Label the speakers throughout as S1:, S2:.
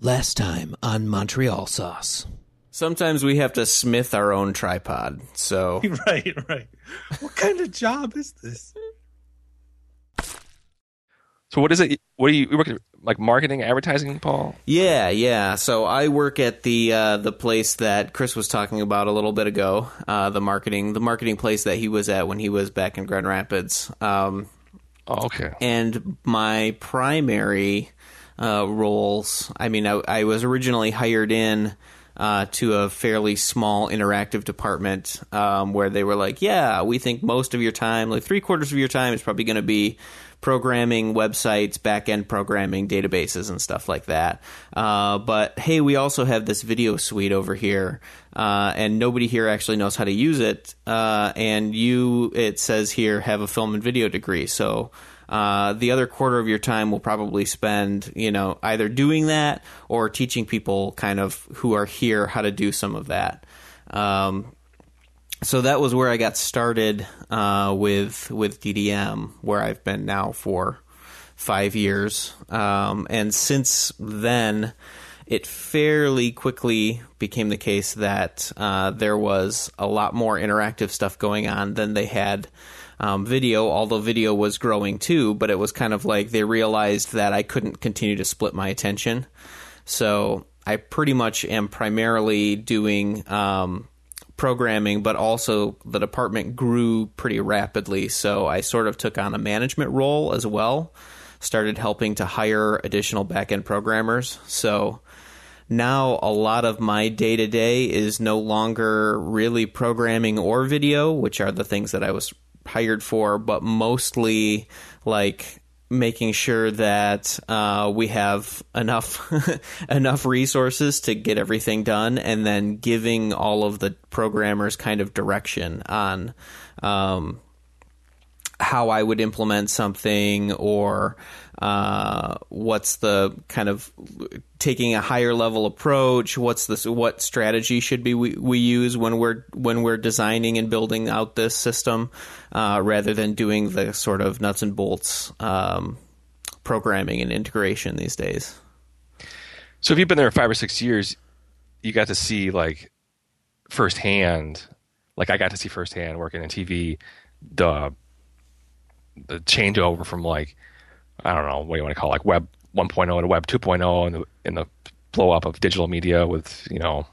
S1: Last time on Montreal Sauce.
S2: Sometimes we have to smith our own tripod. So
S3: right, right. What kind of job is this?
S4: So what is it? What do you, you work at, like marketing, advertising, Paul?
S2: yeah, yeah. So I work at the uh, the place that Chris was talking about a little bit ago. Uh, the marketing the marketing place that he was at when he was back in Grand Rapids. Um,
S4: Oh, okay.
S2: and my primary uh, roles. I mean I, I was originally hired in uh, to a fairly small interactive department um, where they were like yeah we think most of your time like three quarters of your time is probably going to be programming websites back-end programming databases and stuff like that. Uh, but hey we also have this video suite over here uh, and nobody here actually knows how to use it uh, and you it says here have a film and video degree. So uh, the other quarter of your time will probably spend, you know, either doing that or teaching people kind of who are here how to do some of that. Um, so that was where I got started uh, with with DDM, where I've been now for five years, um, and since then, it fairly quickly became the case that uh, there was a lot more interactive stuff going on than they had um, video, although video was growing too, but it was kind of like they realized that I couldn't continue to split my attention. So I pretty much am primarily doing um, programming, but also the department grew pretty rapidly. So I sort of took on a management role as well, started helping to hire additional backend programmers. So now a lot of my day to day is no longer really programming or video, which are the things that I was hired for, but mostly like making sure that uh, we have enough enough resources to get everything done, and then giving all of the programmers kind of direction on. Um, how I would implement something, or uh, what's the kind of taking a higher level approach? What's this? What strategy should be we, we use when we're when we're designing and building out this system, uh, rather than doing the sort of nuts and bolts um, programming and integration these days.
S4: So if you've been there five or six years, you got to see like firsthand, like I got to see firsthand working in TV, the the changeover from like I don't know what do you want to call it, like Web 1.0 to Web 2.0, and the and the blow up of digital media with you know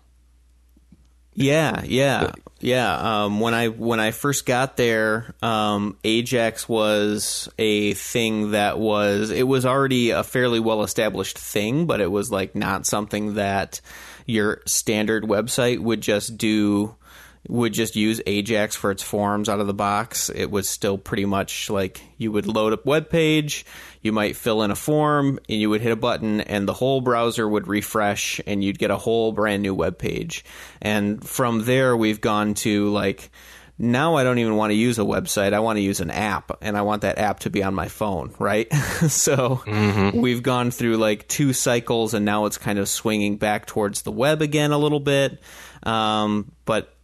S2: Yeah, yeah, yeah. Um, when I when I first got there, um, Ajax was a thing that was it was already a fairly well established thing, but it was like not something that your standard website would just do would just use Ajax for its forms out of the box. It was still pretty much like you would load up web page, you might fill in a form, and you would hit a button, and the whole browser would refresh, and you'd get a whole brand new web page. And from there, we've gone to like now I don't even want to use a website. I want to use an app, and I want that app to be on my phone, right? so we've gone through like two cycles, and now it's kind of swinging back towards the web again a little bit. Um, but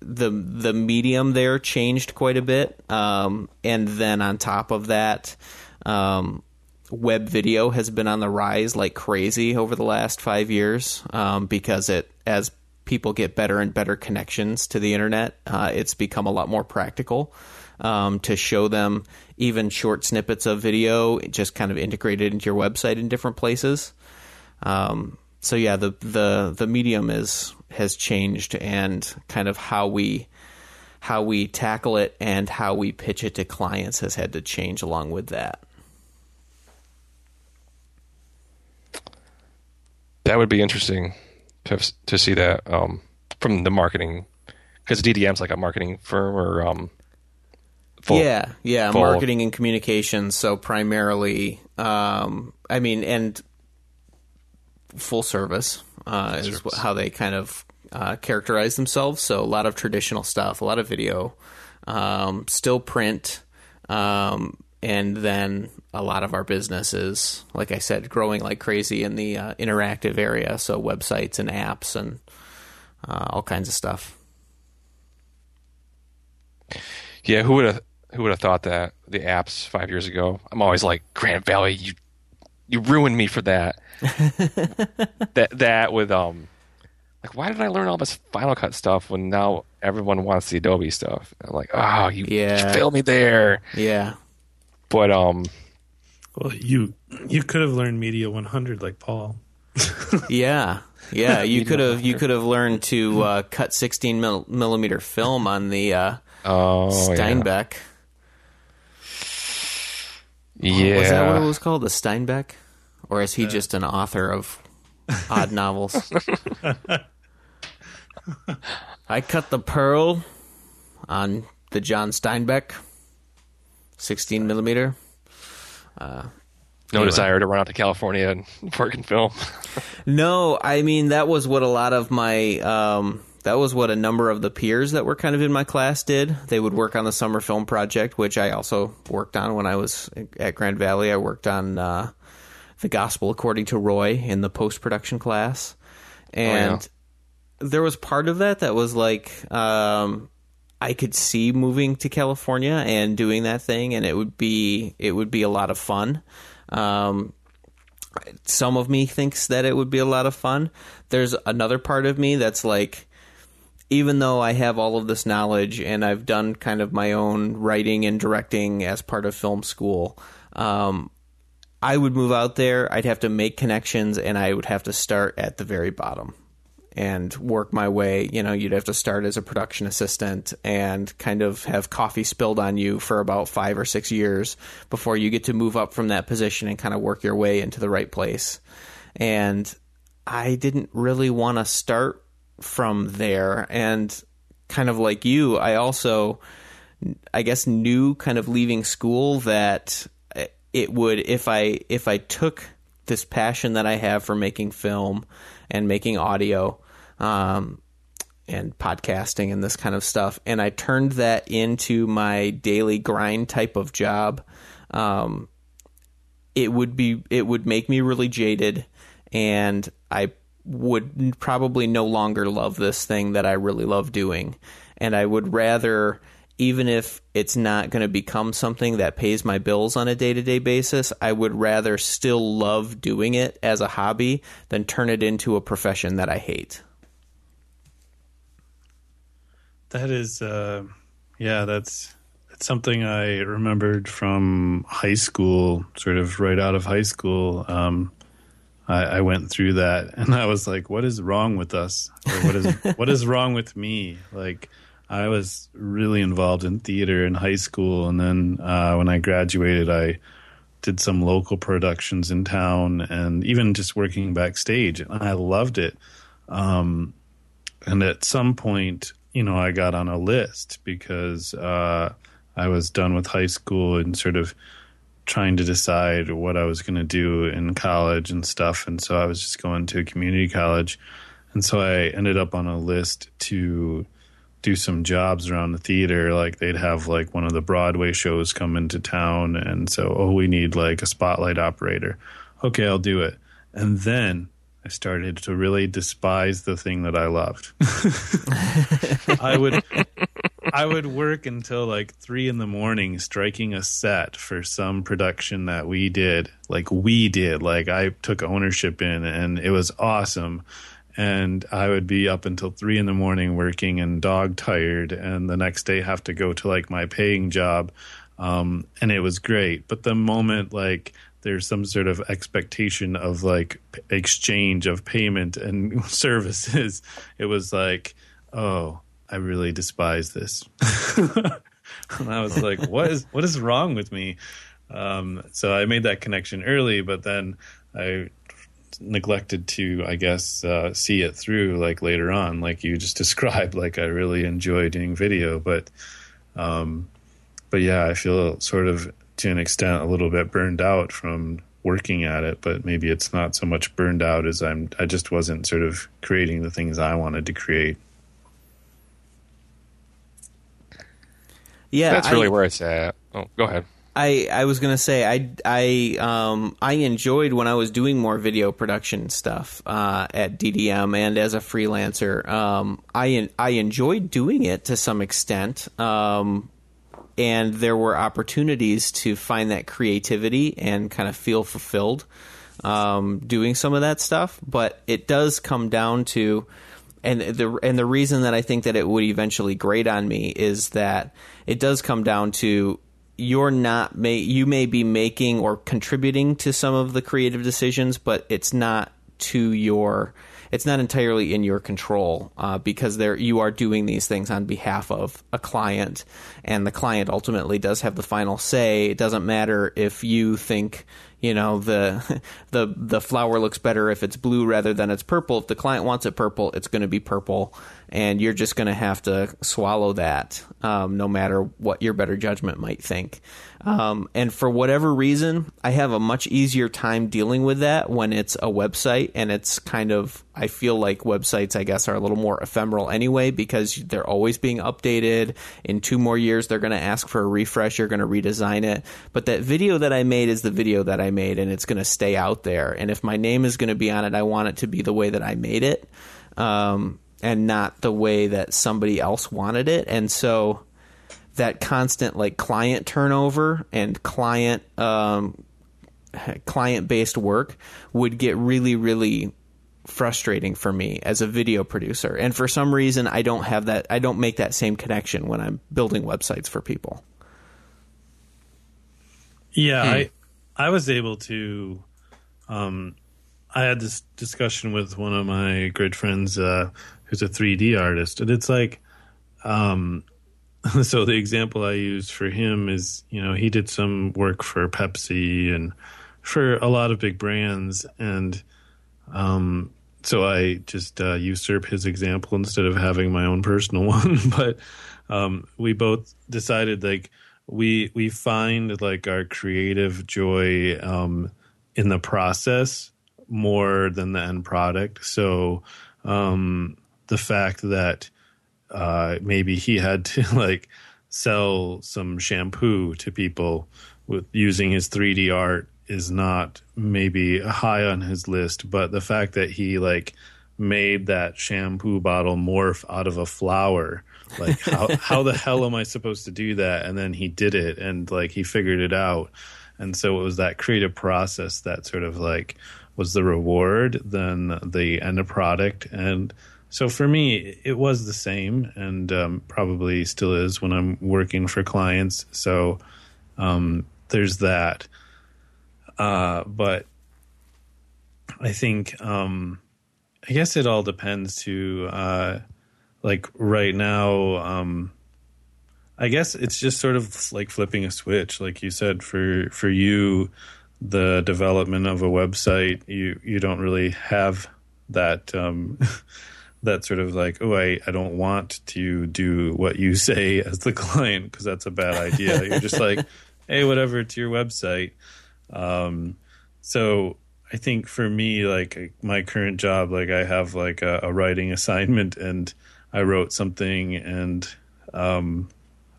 S2: the the medium there changed quite a bit, um, and then on top of that, um, web video has been on the rise like crazy over the last five years um, because it as people get better and better connections to the internet, uh, it's become a lot more practical um, to show them even short snippets of video just kind of integrated into your website in different places. Um, so yeah, the the the medium is has changed and kind of how we how we tackle it and how we pitch it to clients has had to change along with that.
S4: that would be interesting to to see that um, from the marketing because DDM's like a marketing firm or um, full-
S2: yeah, yeah,
S4: full-
S2: marketing and communications. So primarily, um, I mean, and full service uh, is
S4: Service.
S2: how they kind of uh, characterize themselves. So a lot of traditional stuff, a lot of video, um, still print, um, and then a lot of our business is, like I said, growing like crazy in the uh, interactive area. So websites and apps and uh, all kinds of stuff.
S4: Yeah, who would have who would have thought that the apps five years ago? I'm always like Grand Valley, you you ruined me for that. that that with um, like why did I learn all this Final Cut stuff when now everyone wants the Adobe stuff? I'm like, oh, you,
S2: Yeah.
S4: you failed me there.
S2: Yeah.
S4: But um,
S3: Well, you you could have learned Media 100 like Paul.
S2: Yeah. Yeah, you could have you could have learned to uh, cut 16 mil- millimeter film on the uh,
S4: oh
S2: Steinbeck.
S4: yeah,
S2: Was that what it was called? The Steinbeck? Or is he just an author of odd novels? I cut the pearl on the John Steinbeck, 16 millimeter.
S4: no
S2: anyway.
S4: desire to run out to California and work in film.
S2: No, I mean that was what a lot of my um, that was what a number of the peers that were kind of in my class did. They would work on the summer film project, which I also worked on when I was at Grand Valley. I worked on uh, the Gospel According to Roy in the post production class, and there was part of that that was like um, I could see moving to California and doing that thing, and it would be it would be a lot of fun. Um, some of me thinks that it would be a lot of fun. There's another part of me that's like, even though I have all of this knowledge and I've done kind of my own writing and directing as part of film school, um, I would move out there. I'd have to make connections and I would have to start at the very bottom and work my way. You know, you'd have to start as a production assistant and kind of have coffee spilled on you for about five or six years before you get to move up from that position and kind of work your way into the right place. And I didn't really want to start from there. And kind of like you, I also, I guess, knew kind of leaving school that it would if I if I took this passion that I have for making film and making audio um, and podcasting and this kind of stuff, and I turned that into my daily grind type of job. Um, it would be it would make me really jaded, and I would probably no longer love this thing that I really love doing, and I would rather even if it's not going to become something that pays my bills on a day to day basis, I would rather still love doing it as a hobby than turn it into a profession that I hate.
S3: That is, uh, yeah, that's that's something I remembered from high school, sort of right out of high school. Um, I, I went through that, and I was like, "What is wrong with us? Or what is what is wrong with me?" Like, I was really involved in theater in high school, and then uh, when I graduated, I did some local productions in town, and even just working backstage, and I loved it. Um, and at some point, you know, I got on a list because uh, I was done with high school and sort of trying to decide what I was going to do in college and stuff. And so I was just going to community college. And so I ended up on a list to do some jobs around the theater. Like they'd have like one of the Broadway shows come into town. And so, oh, we need like a spotlight operator. Okay, I'll do it. And then I started to really despise the thing that I loved. I would I would work until like three in the morning striking a set for some production that we did. Like we did. Like I took ownership in and it was awesome. And I would be up until three in the morning working and dog tired and the next day have to go to like my paying job. Um, and it was great. But the moment like there's some sort of expectation of like exchange of payment and services, it was like, oh, I really despise this. and I was like, what is what is wrong with me? Um, so I made that connection early, but then I neglected to, I guess, uh, see it through like later on, like you just described. Like I really enjoy doing video, but um, but yeah, I feel sort of to an extent a little bit burned out from working at it, but maybe it's not so much burned out as I'm I just wasn't sort of creating the things I wanted to create.
S2: Yeah,
S4: That's
S2: I-
S4: really where it's at. Oh, go ahead.
S2: I, I was gonna say I I um I enjoyed when I was doing more video production stuff uh, at DDM and as a freelancer. Um, I en- I enjoyed doing it to some extent. Um, and there were opportunities to find that creativity and kind of feel fulfilled. um, doing some of that stuff. But it does come down to and the and the reason that I think that it would eventually grate on me is that it does come down to you're not may you may be making or contributing to some of the creative decisions, but it's not to your it's not entirely in your control uh, because there you are doing these things on behalf of a client, and the client ultimately does have the final say. It doesn't matter if you think you know the the the flower looks better if it's blue rather than it's purple. If the client wants it purple, it's going to be purple, and you're just going to have to swallow that, um, no matter what your better judgment might think. Um, and for whatever reason, I have a much easier time dealing with that when it's a website and it's kind of, I feel like websites, I guess, are a little more ephemeral anyway because they're always being updated. In two more years, they're going to ask for a refresh, you're going to redesign it. But that video that I made is the video that I made and it's going to stay out there. And if my name is going to be on it, I want it to be the way that I made it. Um, and not the way that somebody else wanted it. And so that constant like client turnover and client um, client based work would get really really frustrating for me as a video producer. And for some reason I don't have that I don't make that same connection when I'm building websites for people.
S3: Yeah, hmm. I I was able to um I had this discussion with one of my great friends uh who's a 3D artist, and it's like, um, so the example I use for him is, you know, he did some work for Pepsi and for a lot of big brands, and um, so I just uh, usurp his example instead of having my own personal one. but um, we both decided like we we find like our creative joy um, in the process more than the end product. So um, the fact that uh, maybe he had to like sell some shampoo to people with using his 3D art is not maybe high on his list, but the fact that he like made that shampoo bottle morph out of a flower, like how how the hell am I supposed to do that? And then he did it, and like he figured it out, and so it was that creative process that sort of like was the reward then the end of product, and so for me, it was the same, and um, probably still is when I'm working for clients. So um, there's that. Uh, but I think um, I guess it all depends to uh, like right now. Um, I guess it's just sort of like flipping a switch, like you said. For for you, the development of a website, you you don't really have that. Um, that sort of like, oh, I, I don't want to do what you say as the client because that's a bad idea. You're just like, hey, whatever, it's your website. Um, so I think for me, like my current job, like I have like a, a writing assignment and I wrote something and um,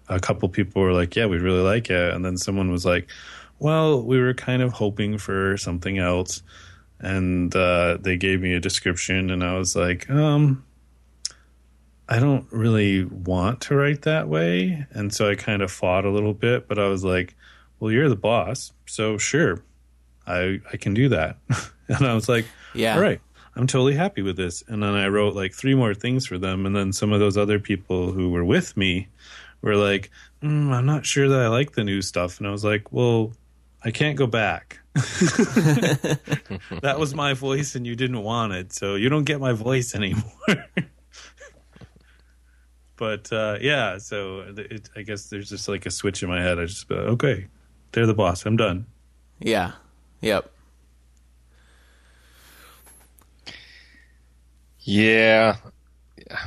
S3: a couple people were like, yeah, we really like it. And then someone was like, well, we were kind of hoping for something else and uh, they gave me a description, and I was like, um, I don't really want to write that way, and so I kind of fought a little bit, but I was like, well, you're the boss, so sure, I I can do that, and I was like, yeah, all right. I'm totally happy with this. And then I wrote like three more things for them. And then some of those other people who were with me were like, mm, I'm not sure that I like the new stuff. And I was like, well, I can't go back. that was my voice and you didn't want it, so you don't get my voice anymore. but uh, yeah, so it, I guess there's just like a switch in my head. I just okay, they're the boss. I'm done.
S2: Yeah. Yep.
S4: Yeah. Yeah.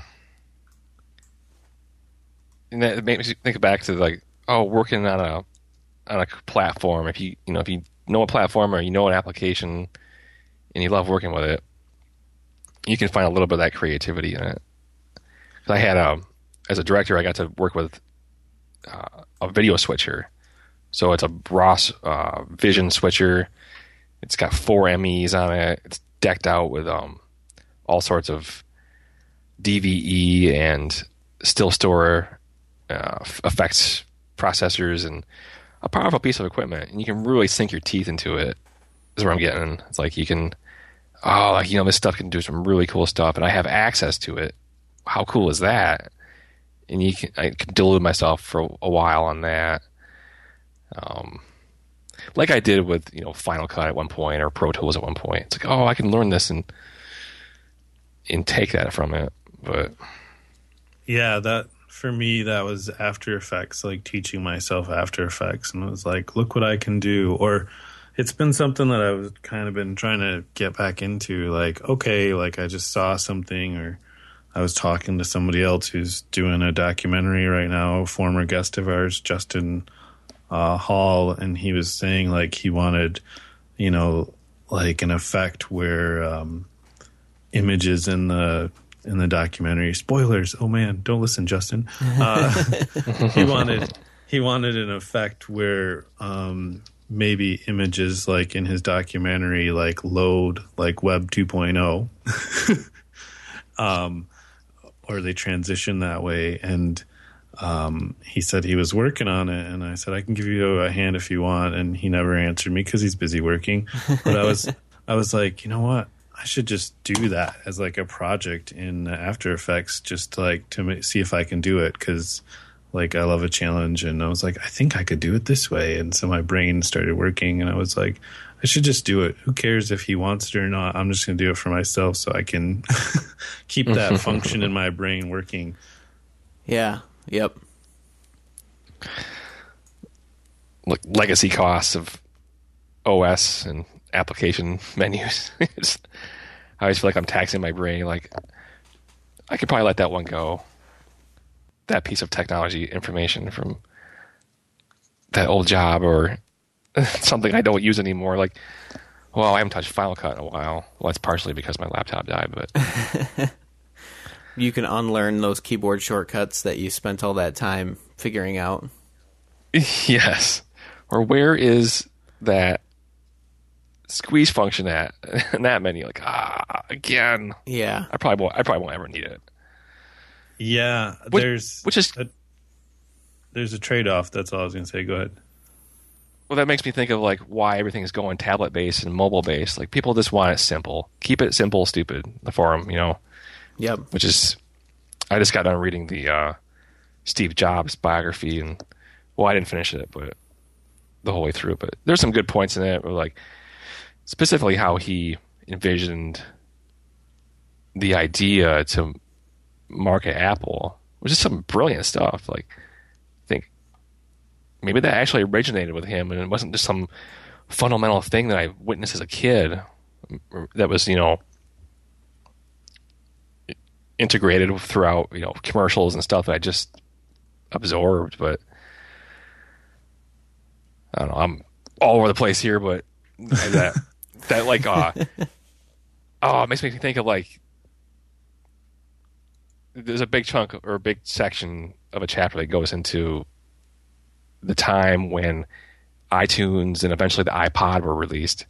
S4: And that makes me think back to like, oh, working on a on a platform. If you you know if you know a platform or you know an application and you love working with it, you can find a little bit of that creativity in it. Because I had a, um, as a director, I got to work with uh, a video switcher. So it's a Ross uh, Vision switcher. It's got four MEs on it. It's decked out with um, all sorts of DVE and still store uh, effects processors and a powerful piece of equipment, and you can really sink your teeth into it. is where I'm getting. It's like you can, oh, like you know, this stuff can do some really cool stuff, and I have access to it. How cool is that? And you can, I can delude myself for a while on that. Um, like I did with you know Final Cut at one point or Pro Tools at one point. It's like, oh, I can learn this and and take that from it. But
S3: Yeah, that for me that was After Effects, like teaching myself After Effects, and it was like, look what I can do. Or it's been something that I've kind of been trying to get back into. Like, okay, like I just saw something, or I was talking to somebody else who's doing a documentary right now, a former guest of ours, Justin uh, Hall, and he was saying like he wanted, you know, like an effect where um, images in the in the documentary. Spoilers. Oh man, don't listen, Justin. Uh, he wanted he wanted an effect where um, maybe images like in his documentary like load like Web 2.0, um, or they transition that way. And um, he said he was working on it, and I said I can give you a hand if you want. And he never answered me because he's busy working. But I was I was like, you know what? I should just do that as like a project in After Effects, just to, like to ma- see if I can do it because like I love a challenge, and I was like, I think I could do it this way, and so my brain started working, and I was like, I should just do it. Who cares if he wants it or not? I'm just going to do it for myself so I can keep that function in my brain working.
S2: Yeah. Yep.
S4: like legacy costs of OS and application menus. I always feel like I'm taxing my brain. Like I could probably let that one go. That piece of technology information from that old job or something I don't use anymore. Like, well, I haven't touched Final Cut in a while. Well, that's partially because my laptop died, but
S2: You can unlearn those keyboard shortcuts that you spent all that time figuring out.
S4: yes. Or where is that squeeze function at in that menu? Like, ah, again.
S2: Yeah.
S4: I probably won't. I probably won't ever need it.
S3: Yeah,
S4: Which-
S3: there's
S4: which is-
S3: a, there's a trade off. That's all I was going to say. Go ahead.
S4: Well, that makes me think of like why everything is going tablet based and mobile based. Like people just want it simple. Keep it simple, stupid. The forum, you know,
S2: Yep.
S4: which is. I just got done reading the uh, Steve Jobs biography, and well, I didn't finish it, but the whole way through. But there's some good points in it, like specifically how he envisioned the idea to market Apple, which is some brilliant stuff. Like, I think maybe that actually originated with him, and it wasn't just some fundamental thing that I witnessed as a kid. That was, you know, integrated throughout, you know, commercials and stuff that I just absorbed. But I don't know. I'm all over the place here, but that that like uh oh, it makes me think of like there's a big chunk or a big section of a chapter that goes into the time when iTunes and eventually the iPod were released.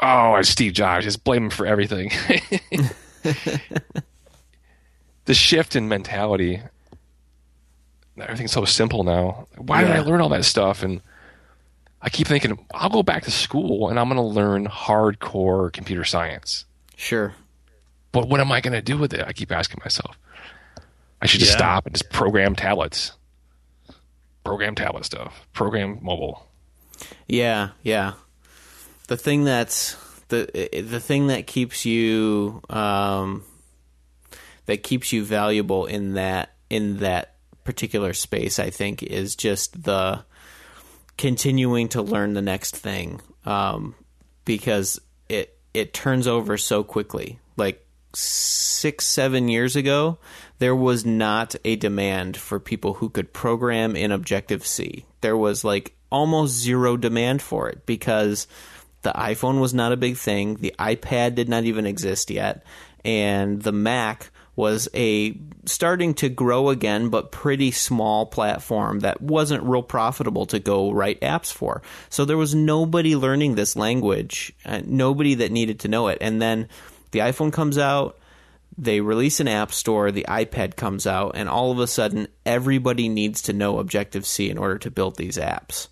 S4: Oh, and Steve Jobs, just blame him for everything. the shift in mentality. Everything's so simple now. Why did I learn all that stuff? And I keep thinking, I'll go back to school and I'm going to learn hardcore computer science.
S2: Sure.
S4: But what am I going to do with it? I keep asking myself. I should just
S3: Yeah.
S4: stop and just program tablets. Program tablet stuff. Program mobile.
S2: Yeah, yeah. The thing that's the the thing that keeps you um, that keeps you valuable in that in that particular space, I think, is just the continuing to learn the next thing um, because it it turns over so quickly. Like six seven years ago, there was not a demand for people who could program in Objective C. There was like almost zero demand for it because the iPhone was not a big thing, the iPad did not even exist yet, and the Mac was a starting to grow again but pretty small platform that wasn't real profitable to go write apps for. So there was nobody learning this language, uh, nobody that needed to know it. And then the iPhone comes out, they release an app store, the iPad comes out, and all of a sudden everybody needs to know Objective C in order to build these apps.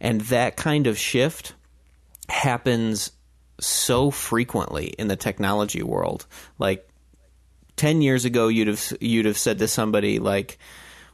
S2: And that kind of shift happens so frequently in the technology world. Like 10 years ago you'd have you'd have said to somebody like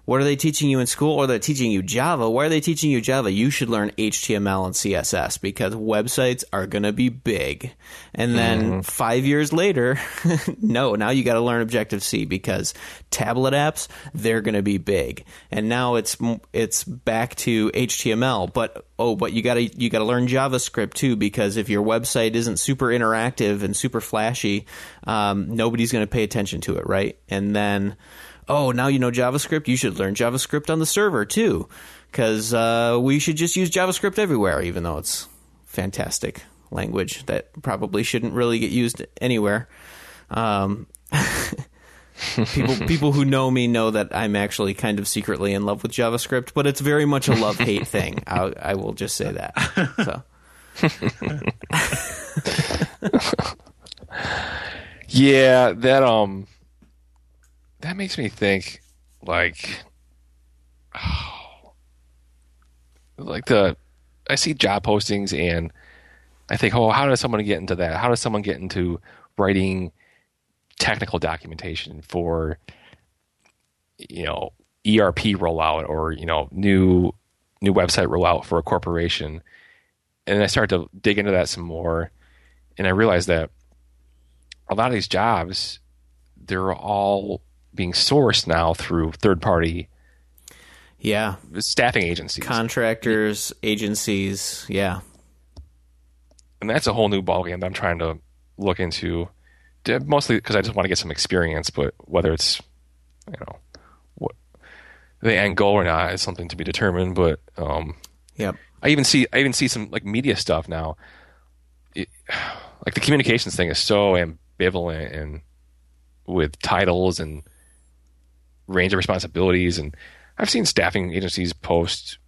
S2: what are they teaching you in school or they're teaching you Java? Why are they teaching you Java? You should learn HTML and CSS because websites are going to be big. And then 5 years later, no, now you got to learn Objective C because tablet apps, they're going to be big. And now it's it's back to HTML, but oh, but you got to you got to learn JavaScript too because if your website isn't super interactive and super flashy, um, nobody's going to pay attention to it, right? And then oh, now you know JavaScript, you should learn JavaScript on the server too, because uh, we should just use JavaScript everywhere, even though it's fantastic language that probably shouldn't really get used anywhere. Um, people people who know me know that I'm actually kind of secretly in love with JavaScript, but it's very much a love hate thing. I, I will just say that. So.
S4: Yeah, that um that makes me think like oh, like the I see job postings and I think, oh, how does someone get into that? How does someone get into writing technical documentation for you know ERP rollout or you know new new website rollout for a corporation? And I started to dig into that some more, and I realized that a lot of these jobs they're all being sourced now through third party
S2: yeah.
S4: staffing agencies.
S2: Contractors agencies yeah.
S4: And that's a whole new ballgame that i'm trying to look into. Mostly because i just want to get some experience but whether it's you know what the end goal or not is something to be determined but um
S2: yep.
S4: I even see i even see some like media stuff now. It, like the communications thing is so ambivalent and with titles and range of responsibilities and I've seen staffing agencies post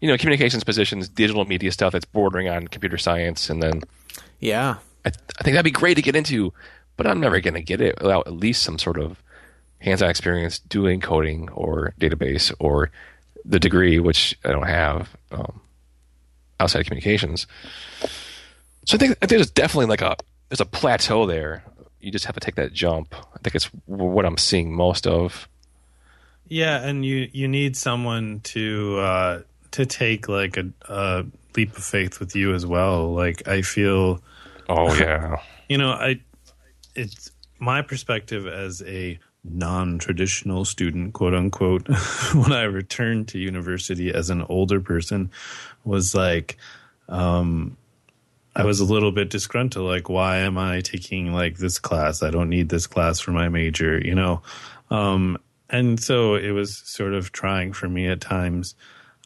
S4: you know communications positions digital media stuff that's bordering on computer science and then
S2: yeah.
S4: I, th- I think that'd be great to get into but I'm never going to get it without at least some sort of hands-on experience doing coding or database or the degree which I don't have um, outside of communications. So I think, I think there's definitely like a there's a plateau there you just have to take that jump. I think it's what I'm seeing most of.
S3: Yeah, and you you need someone to uh, to take like a, a leap of faith with you as well. Like I feel.
S4: Oh yeah.
S3: you know, I it's my perspective as a non-traditional student, quote unquote, when I returned to university as an older person, was like. Um, I was a little bit disgruntled. Like, why am I taking like this class? I don't need this class for my major, you know? Um, and so it was sort of trying for me at times.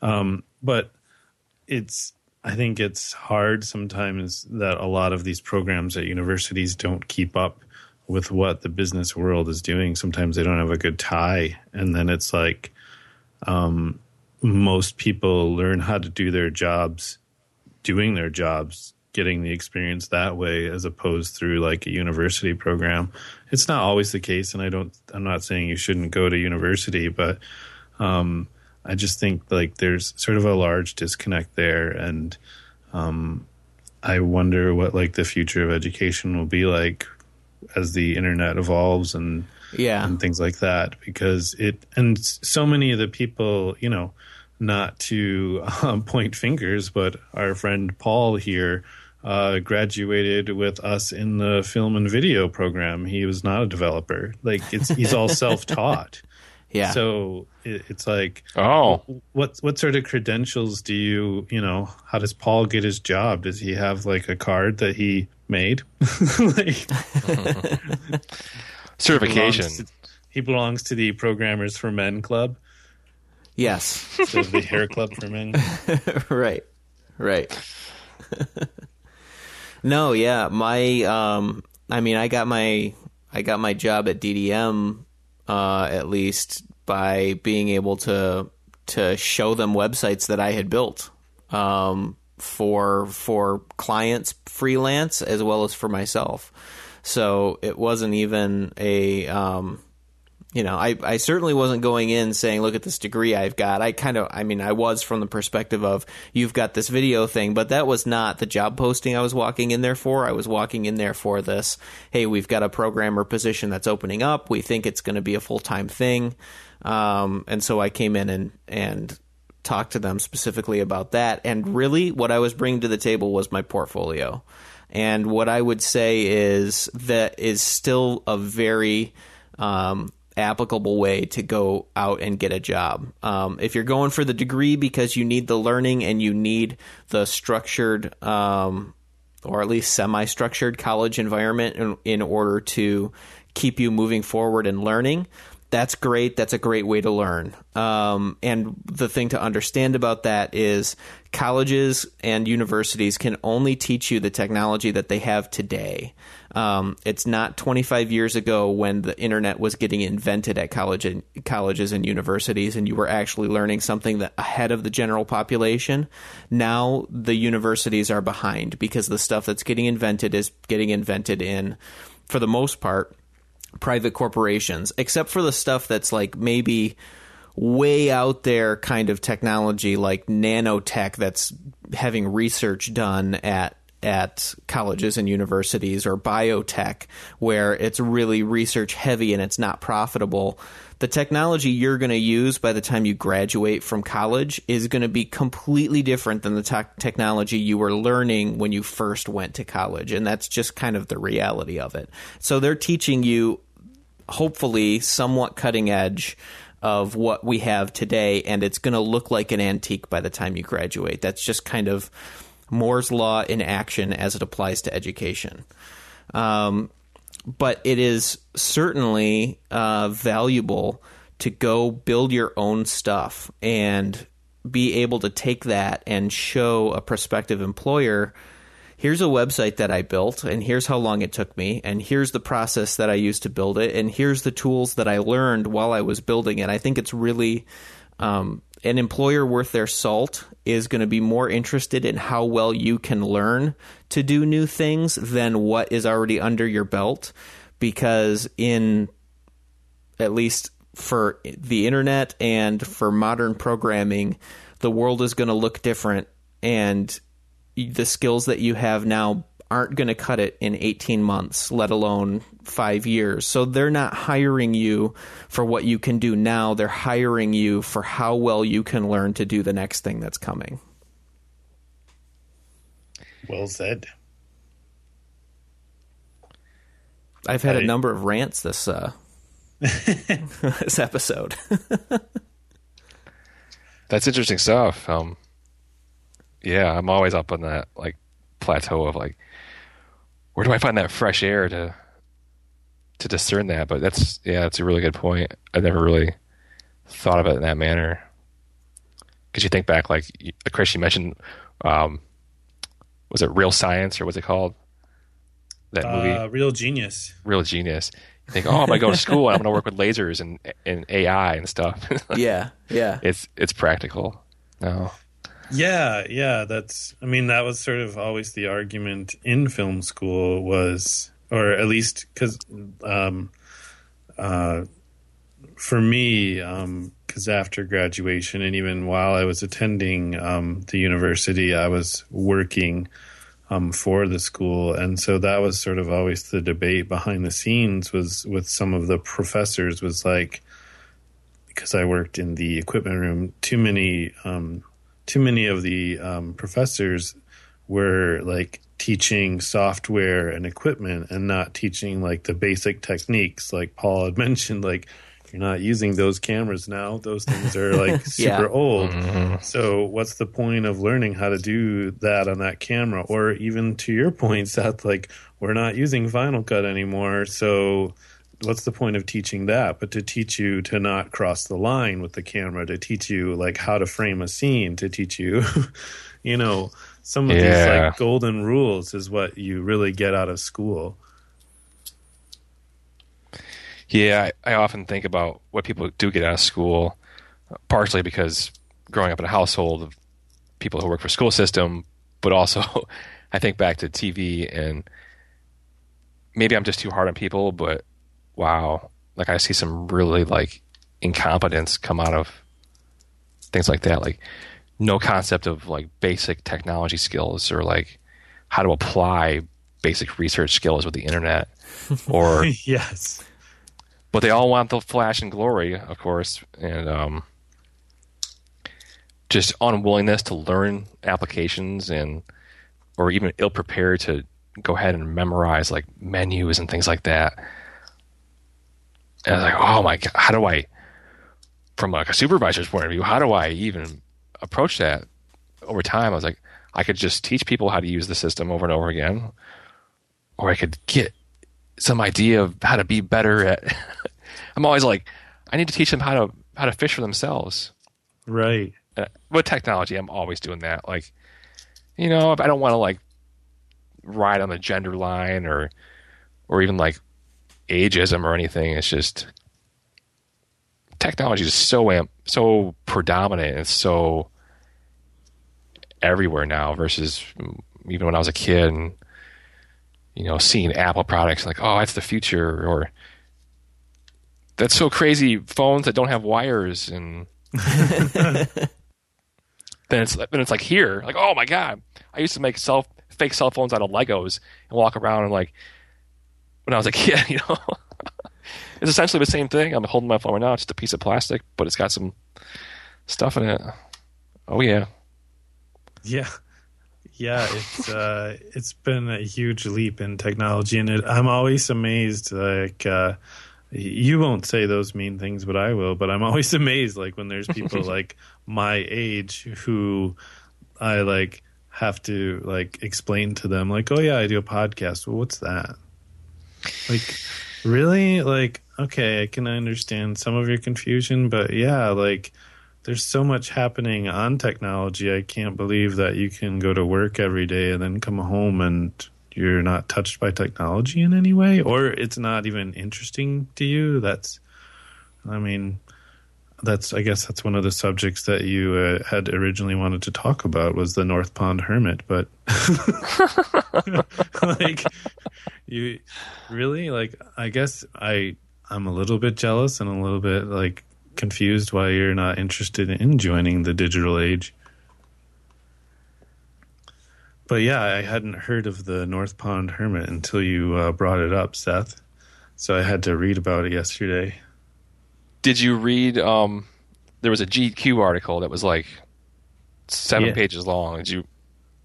S3: Um, but it's, I think it's hard sometimes that a lot of these programs at universities don't keep up with what the business world is doing. Sometimes they don't have a good tie. And then it's like, um, most people learn how to do their jobs doing their jobs getting the experience that way as opposed through like a university program. It's not always the case, and I don't. I'm not saying you shouldn't go to university, but um, I just think like there's sort of a large disconnect there, and um, I wonder what like the future of education will be like as the internet evolves and
S2: yeah
S3: and things like that because it and so many of the people you know not to um, point fingers but our friend paul here uh, graduated with us in the film and video program. He was not a developer. Like it's he's all self taught.
S2: yeah.
S3: So it, it's like,
S4: oh,
S3: what what sort of credentials do you you know? How does Paul get his job? Does he have like a card that he made? like,
S4: certification.
S3: He belongs, to, he belongs to the Programmers for Men club.
S2: Yes.
S3: Instead of the Hair Club for Men.
S2: right. Right. No, yeah, my um, I mean, I got my I got my job at DDM uh, at least by being able to to show them websites that I had built um, for for clients freelance as well as for myself. So it wasn't even a um, you know, I, I certainly wasn't going in saying, look at this degree I've got. I kind of, I mean, I was from the perspective of, you've got this video thing, but that was not the job posting I was walking in there for. I was walking in there for this, hey, we've got a programmer position that's opening up. We think it's going to be a full time thing. Um, and so I came in and, and talked to them specifically about that. And really, what I was bringing to the table was my portfolio. And what I would say is that is still a very, um, applicable way to go out and get a job. Um, if you're going for the degree because you need the learning and you need the structured um, or at least semi structured college environment in, in order to keep you moving forward and learning, that's great. That's a great way to learn. Um, and the thing to understand about that is colleges and universities can only teach you the technology that they have today. Um, it's not 25 years ago when the internet was getting invented at college and, colleges and universities, and you were actually learning something that ahead of the general population. Now the universities are behind because the stuff that's getting invented is getting invented in, for the most part, private corporations, except for the stuff that's like maybe way out there kind of technology like nanotech that's having research done at at colleges and universities or biotech where it's really research heavy and it's not profitable the technology you're going to use by the time you graduate from college is going to be completely different than the te- technology you were learning when you first went to college and that's just kind of the reality of it so they're teaching you hopefully somewhat cutting edge of what we have today, and it's going to look like an antique by the time you graduate. That's just kind of Moore's law in action as it applies to education. Um, but it is certainly uh, valuable to go build your own stuff and be able to take that and show a prospective employer here's a website that I built, and here's how long it took me, and here's the process that I used to build it, and here's the tools that I learned while I was building it. I think it's really um, an employer worth their salt is going to be more interested in how well you can learn to do new things than what is already under your belt, because in at least for the internet and for modern programming, the world is going to look different and the skills that you have now aren't going to cut it in 18 months, let alone five years. So they're not hiring you for what you can do now. They're hiring you for how well you can learn to do the next thing that's coming.
S3: Well said.
S2: I've had a number of rants this uh, this episode.
S4: That's interesting stuff. Um, yeah, I'm always up on that like plateau of like, where do I find that fresh air to to discern that? But that's yeah, that's a really good point. I never really thought of it in that manner. Because you think back, like Chris, you mentioned, um, was it Real Science or what's it called? That movie,
S3: uh, Real Genius.
S4: Real Genius. You think, oh, I'm gonna go to school and I'm gonna work with lasers and and AI and stuff.
S2: yeah, yeah.
S4: It's it's practical. No.
S3: Yeah, yeah, that's I mean that was sort of always the argument in film school was or at least cuz um uh for me um cuz after graduation and even while I was attending um the university I was working um for the school. And so that was sort of always the debate behind the scenes was with some of the professors was like because I worked in the equipment room too many um too many of the um, professors were like teaching software and equipment and not teaching like the basic techniques like paul had mentioned like you're not using those cameras now those things are like super yeah. old mm-hmm. so what's the point of learning how to do that on that camera or even to your point seth like we're not using final cut anymore so what's the point of teaching that but to teach you to not cross the line with the camera to teach you like how to frame a scene to teach you you know some of yeah. these like golden rules is what you really get out of school
S4: yeah I, I often think about what people do get out of school partially because growing up in a household of people who work for school system but also i think back to tv and maybe i'm just too hard on people but wow, like I see some really like incompetence come out of things like that. Like no concept of like basic technology skills or like how to apply basic research skills with the internet or
S3: yes.
S4: but they all want the flash and glory, of course, and um, just unwillingness to learn applications and or even ill prepared to go ahead and memorize like menus and things like that. And I was like, oh my god, how do I, from like a supervisor's point of view, how do I even approach that? Over time, I was like, I could just teach people how to use the system over and over again, or I could get some idea of how to be better at. I'm always like, I need to teach them how to how to fish for themselves.
S3: Right.
S4: Uh, with technology, I'm always doing that. Like, you know, if I don't want to like ride on the gender line or or even like ageism or anything. It's just technology is so amp, so predominant and so everywhere now versus even when I was a kid and you know seeing Apple products like oh that's the future or that's so crazy phones that don't have wires and then it's then it's like here like oh my god I used to make self fake cell phones out of Legos and walk around and like when I was a kid you know it's essentially the same thing I'm holding my phone right now it's just a piece of plastic but it's got some stuff in it oh yeah
S3: Yeah. Yeah, it's uh it's been a huge leap in technology and it, I'm always amazed like uh you won't say those mean things but I will, but I'm always amazed like when there's people like my age who I like have to like explain to them like, "Oh yeah, I do a podcast." Well, what's that? Like really? Like okay, I can understand some of your confusion, but yeah, like there's so much happening on technology. I can't believe that you can go to work every day and then come home and you're not touched by technology in any way, or it's not even interesting to you. That's, I mean, that's I guess that's one of the subjects that you uh, had originally wanted to talk about was the North Pond Hermit, but like you really like I guess I I'm a little bit jealous and a little bit like confused why you're not interested in joining the digital age. But yeah, I hadn't heard of the North Pond Hermit until you uh, brought it up, Seth. So I had to read about it yesterday.
S4: Did you read? Um, there was a GQ article that was like seven
S3: Yeah.
S4: pages long. Did you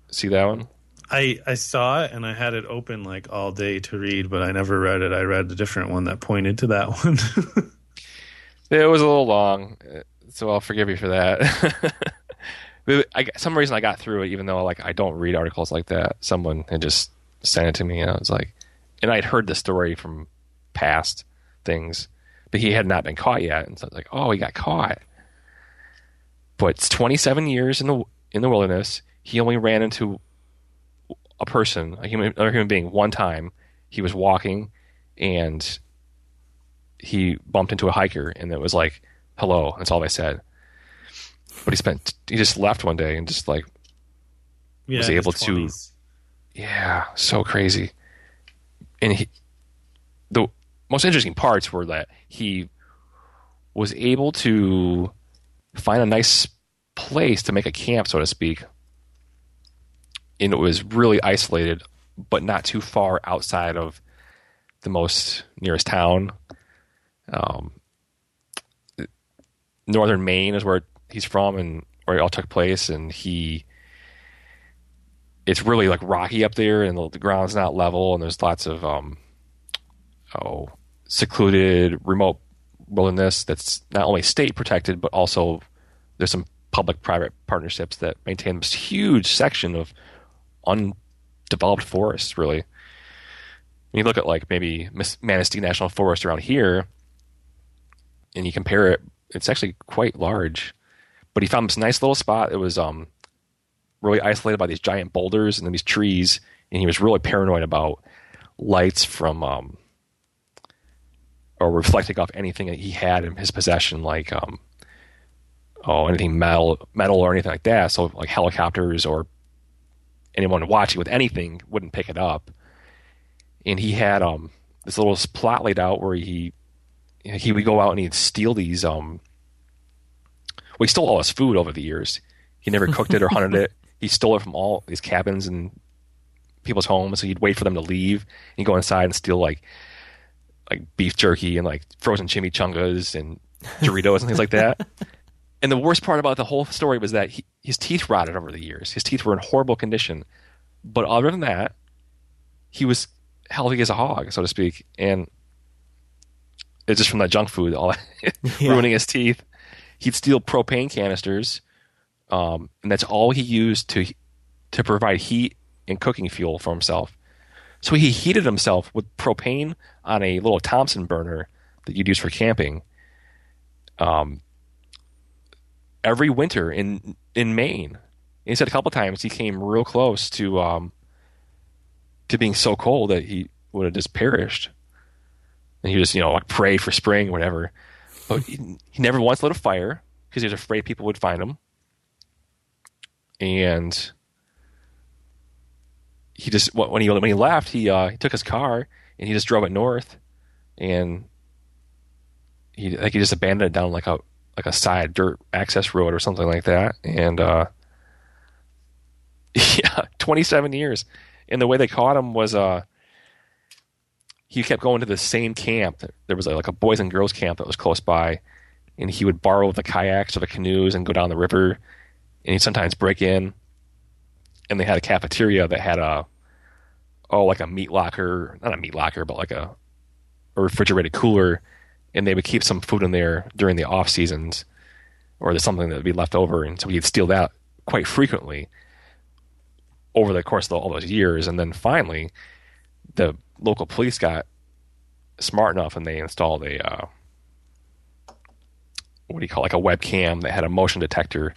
S4: see that one?
S3: I I saw it and I had it open like all day to read, but I never read it. I read a different one that pointed to that one.
S4: It was a little long, uh, so I'll forgive you for that. But I, some reason I got through it, even though like I don't read articles like that. Someone had just sent it to me, and I was like, and I'd heard the story from past things, but he had not been caught yet, and so I was like, oh, he got caught. But it's 27 years in the in the wilderness. He only ran into a person, a human, another human being, one time. He was walking, and he bumped into a hiker, and it was like, "Hello." That's all they said. But he spent. He just left one day and just like,
S3: yeah,
S4: Was able to-
S3: 20s.
S4: yeah, so crazy. And he, the most interesting parts were that he was able to find a nice place to make a camp, so to speak. And it was really isolated, but not too far outside of the most nearest town. Um, northern Maine is where he's from and where it all took place, and he it's really like rocky up there and the, ground's not level and there's lots of um oh secluded remote wilderness that's not only state protected but also there's some public private partnerships that maintain this huge section of undeveloped forests really. When you look at like maybe manistee national forest around here and you compare it it's actually quite large. But he found this nice little spot it was um really isolated by these giant boulders and then these trees, and he was really paranoid about lights from um, or reflecting off anything that he had in his possession, like um, oh anything metal, metal or anything like that. So like helicopters or anyone watching with anything wouldn't pick it up. And he had um this little plot laid out where he he would go out and he'd steal these. Um, well, he stole all his food over the years. He never cooked it or hunted it. He stole it from all these cabins and people's homes. So he'd wait for them to leave. And he'd go inside and steal like like beef jerky and like frozen chimichangas and Doritos and things like that. And the worst part about the whole story was that he, his teeth rotted over the years. His teeth were in horrible condition. But other than that, he was healthy as a hog, so to speak. And it's just from that junk food, all
S2: Yeah.
S4: ruining his teeth. He'd steal propane canisters, um, and that's all he used to to provide heat and cooking fuel for himself. So he heated himself with propane on a little Thompson burner that you'd use for camping. Um, every winter in in Maine. He said a couple times he came real close to um, to being so cold that he would have just perished. And he just you know like pray for spring or whatever. But he, he never once lit a fire because he was afraid people would find him. And he just when he when he left, he uh, he took his car and he just drove it north, and he like he just abandoned it down like a like a side dirt access road or something like that, and uh, yeah, twenty seven years. And the way they caught him was uh, he kept going to the same camp. There was like a boys and girls camp that was close by, and he would borrow the kayaks or the canoes and go down the river, and he'd sometimes break in. And they had a cafeteria that had a oh like a meat locker, not a meat locker, but like a, a refrigerated cooler, and they would keep some food in there during the off seasons, or there's something that would be left over, and so we'd steal that quite frequently over the course of all those years, and then finally, the local police got smart enough and they installed a uh, what do you call it, like a webcam that had a motion detector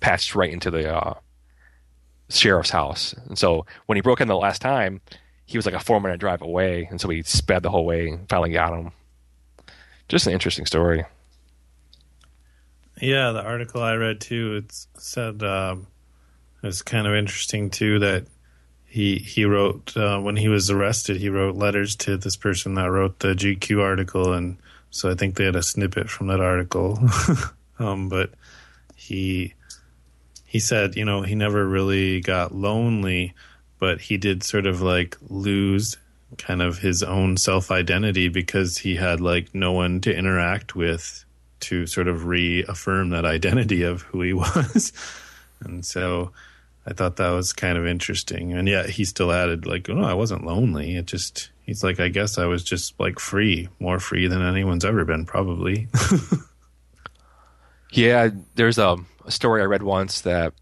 S4: patched right into the uh, sheriff's house. And so when he broke in the last time, he was like a four minute drive away, and so he sped the whole way and finally got him. Just an interesting story.
S3: Yeah, the article I read too. It said um, it was kind of interesting too that he he wrote uh, when he was arrested. He wrote letters to this person that wrote the GQ article, and so I think they had a snippet from that article. um, but he he said, you know, he never really got lonely, but he did sort of like lose kind of his own self identity because he had like no one to interact with to sort of reaffirm that identity of who he was. and so I thought that was kind of interesting. And yet he still added like, "Oh, I wasn't lonely. It just he's like, I guess I was just like free, more free than anyone's ever been probably."
S4: Yeah, there's a, a story I read once that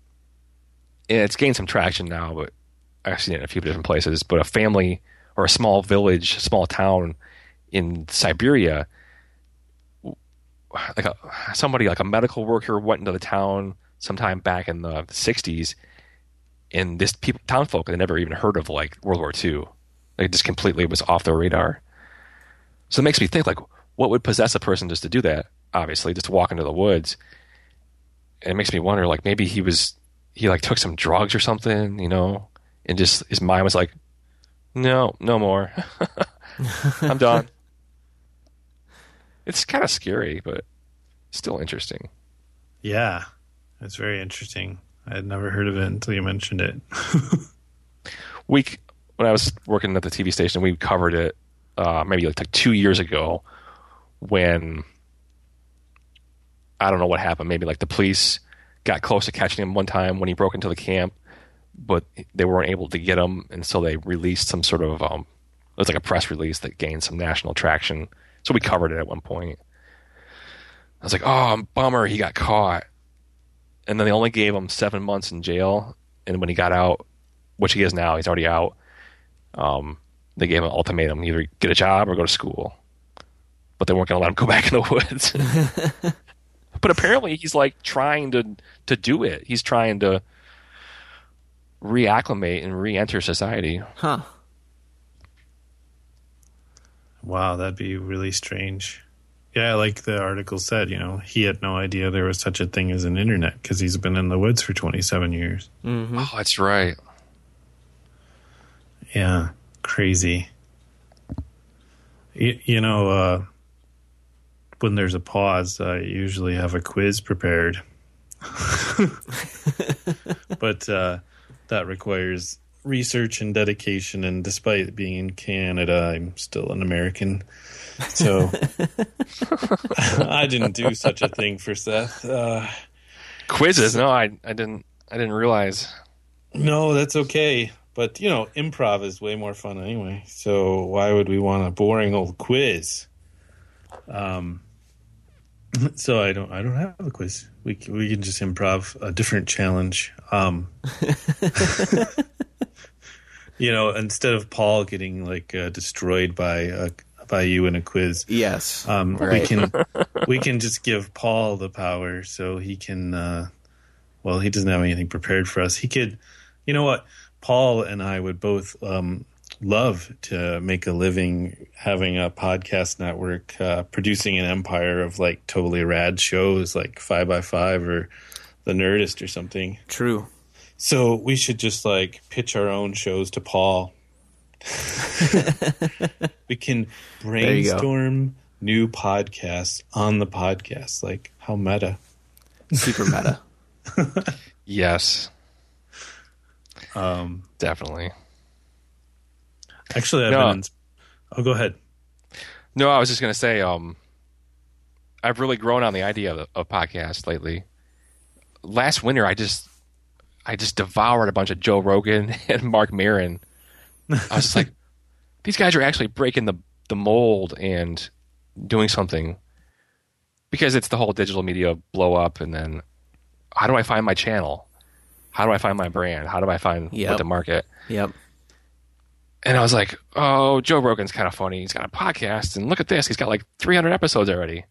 S4: it's gained some traction now, but I've seen it in a few different places. But a family or a small village, small town in Siberia, like a somebody like a medical worker went into the town sometime back in the 60s, and this people town folk had never even heard of like World War II. Like just completely was off their radar. So it makes me think like, what would possess a person just to do that? Obviously, just to walk into the woods. It makes me wonder, like maybe he was he like took some drugs or something, you know, and just his mind was like, no, no more. I'm done. It's kind of scary, but still interesting.
S3: yeah, it's very interesting. I had never heard of it until you mentioned it.
S4: we when I was working at the TV station, we covered it uh, maybe like two years ago when I don't know what happened. Maybe like the police got close to catching him one time when he broke into the camp, but they weren't able to get him, and so they released some sort of um, it was like a press release that gained some national traction. So we covered it at one point. I was like, "Oh, bummer, he got caught." And then they only gave him seven months in jail, and when he got out, which he is now, he's already out. Um, they gave him an ultimatum: either get a job or go to school. But they weren't going to let him go back in the woods. but apparently, he's like trying to to do it. He's trying to reacclimate and re-enter society.
S2: Huh.
S3: Wow, that'd be really strange. Yeah, like the article said, you know, he had no idea there was such a thing as an internet because he's been in the woods for 27 years.
S4: Oh, that's right.
S3: Yeah, crazy. You, you know, uh, when there's a pause, I usually have a quiz prepared. but uh, that requires research and dedication. And despite being in Canada, I'm still an American. So I didn't do such a thing for Seth. Uh,
S4: Quizzes? No, I I didn't I didn't realize.
S3: no, that's okay. But you know, improv is way more fun anyway. So why would we want a boring old quiz? Um. So I don't. I don't have a quiz. We can, we can just improv a different challenge. Um. you know, instead of Paul getting like uh, destroyed by uh, by you in a quiz,
S2: Yes.
S3: um, we can we can just give Paul the power so he can. Uh, well, he doesn't have anything prepared for us. He could, you know what? Paul and I would both um, love to make a living having a podcast network, uh, producing an empire of like totally rad shows like Five by Five or The Nerdist or something.
S2: True.
S3: So we should just like pitch our own shows to Paul. we can brainstorm new podcasts on the podcast. Like how meta.
S2: Super meta.
S4: Yes,
S3: Um,
S4: definitely.
S3: Actually, I've
S4: No.
S3: been. Ins- oh, go ahead.
S4: No, I was just gonna say, um, I've really grown on the idea of, of podcasts lately. Last winter, I just, I just devoured a bunch of Joe Rogan and Marc Maron. I was just like, these guys are actually breaking the the mold and doing something. Because it's the whole digital media blow up, and then how do I find my channel? How do I find my brand? How do I find
S2: Yep.
S4: what to market?
S2: Yep.
S4: And I was like, oh, Joe Rogan's kind of funny. He's got a podcast, and look at this. He's got like 300 episodes already.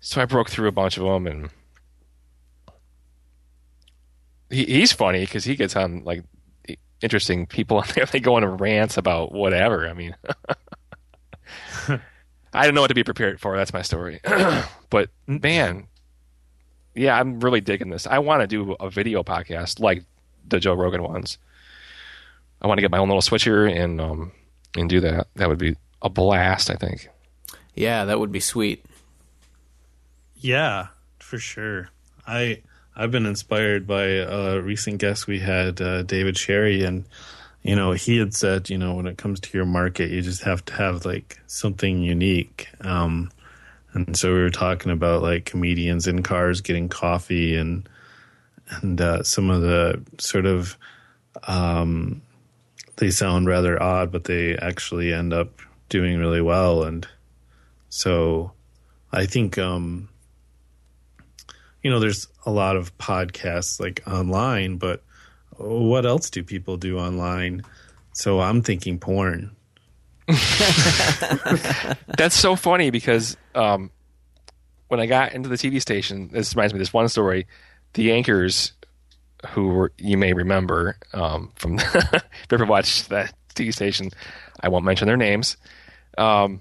S4: So I broke through a bunch of them, and he, he's funny because he gets on like interesting people, and they go on a rants about whatever. I mean, I didn't know what to be prepared for. That's my story. but man, yeah, I'm really digging this. I want to do a video podcast like the Joe Rogan ones. I want to get my own little switcher and um and do that. That would be a blast, I think.
S2: Yeah, that would be sweet.
S3: Yeah, for sure. I I've been inspired by a recent guest we had, uh, David Sherry, and you know he had said, you know, when it comes to your market, you just have to have like something unique. Um, and so we were talking about like comedians in cars getting coffee and and uh, some of the sort of um, they sound rather odd, but they actually end up doing really well. And so I think um, you know, there's a lot of podcasts like online, but what else do people do online? So I'm thinking porn.
S4: That's so funny because um, when I got into the TV station, this reminds me of this one story. The anchors, who were, you may remember um, from if you ever watched that TV station, I won't mention their names. Um,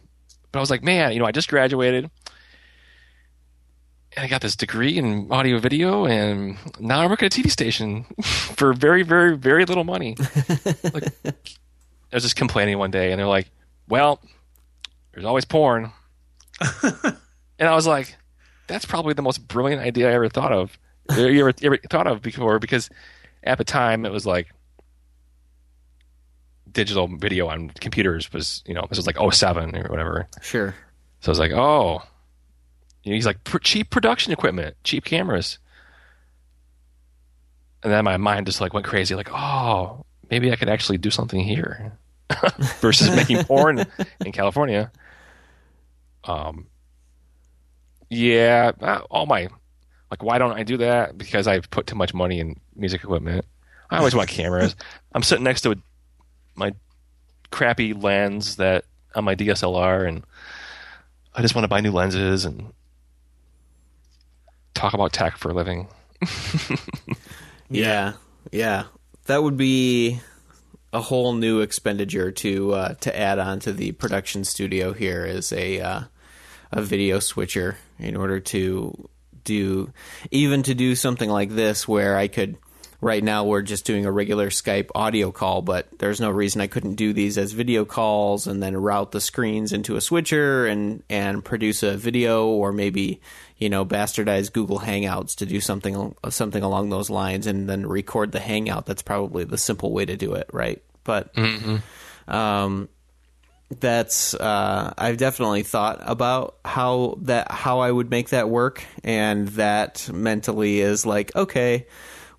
S4: but I was like, man, you know, I just graduated. And I got this degree in audio video, and now I work at a TV station for very, very, very little money. like, I was just complaining one day, and they're like, "Well, there's always porn," and I was like, "That's probably the most brilliant idea I ever thought of. You ever, you ever thought of before?" Because at the time, it was like digital video on computers was, you know, this was like 07 or whatever.
S2: Sure.
S4: So I was like, "Oh." He's like cheap production equipment, cheap cameras, and then my mind just like went crazy. Like, oh, maybe I could actually do something here versus making porn in California. Um, yeah, uh, all my like, why don't I do that? Because I've put too much money in music equipment. I always want cameras. I'm sitting next to a, my crappy lens that on my DSLR, and I just want to buy new lenses and talk about tech for a living.
S2: Yeah. Yeah. That would be a whole new expenditure to uh, to add on to the production studio here as a uh, a video switcher in order to do even to do something like this where I could right now we're just doing a regular Skype audio call, but there's no reason I couldn't do these as video calls and then route the screens into a switcher and and produce a video or maybe you know bastardize Google Hangouts to do something something along those lines and then record the Hangout. That's probably the simple way to do it, right? But um, that's uh, I've definitely thought about how that how I would make that work, and that mentally is like okay.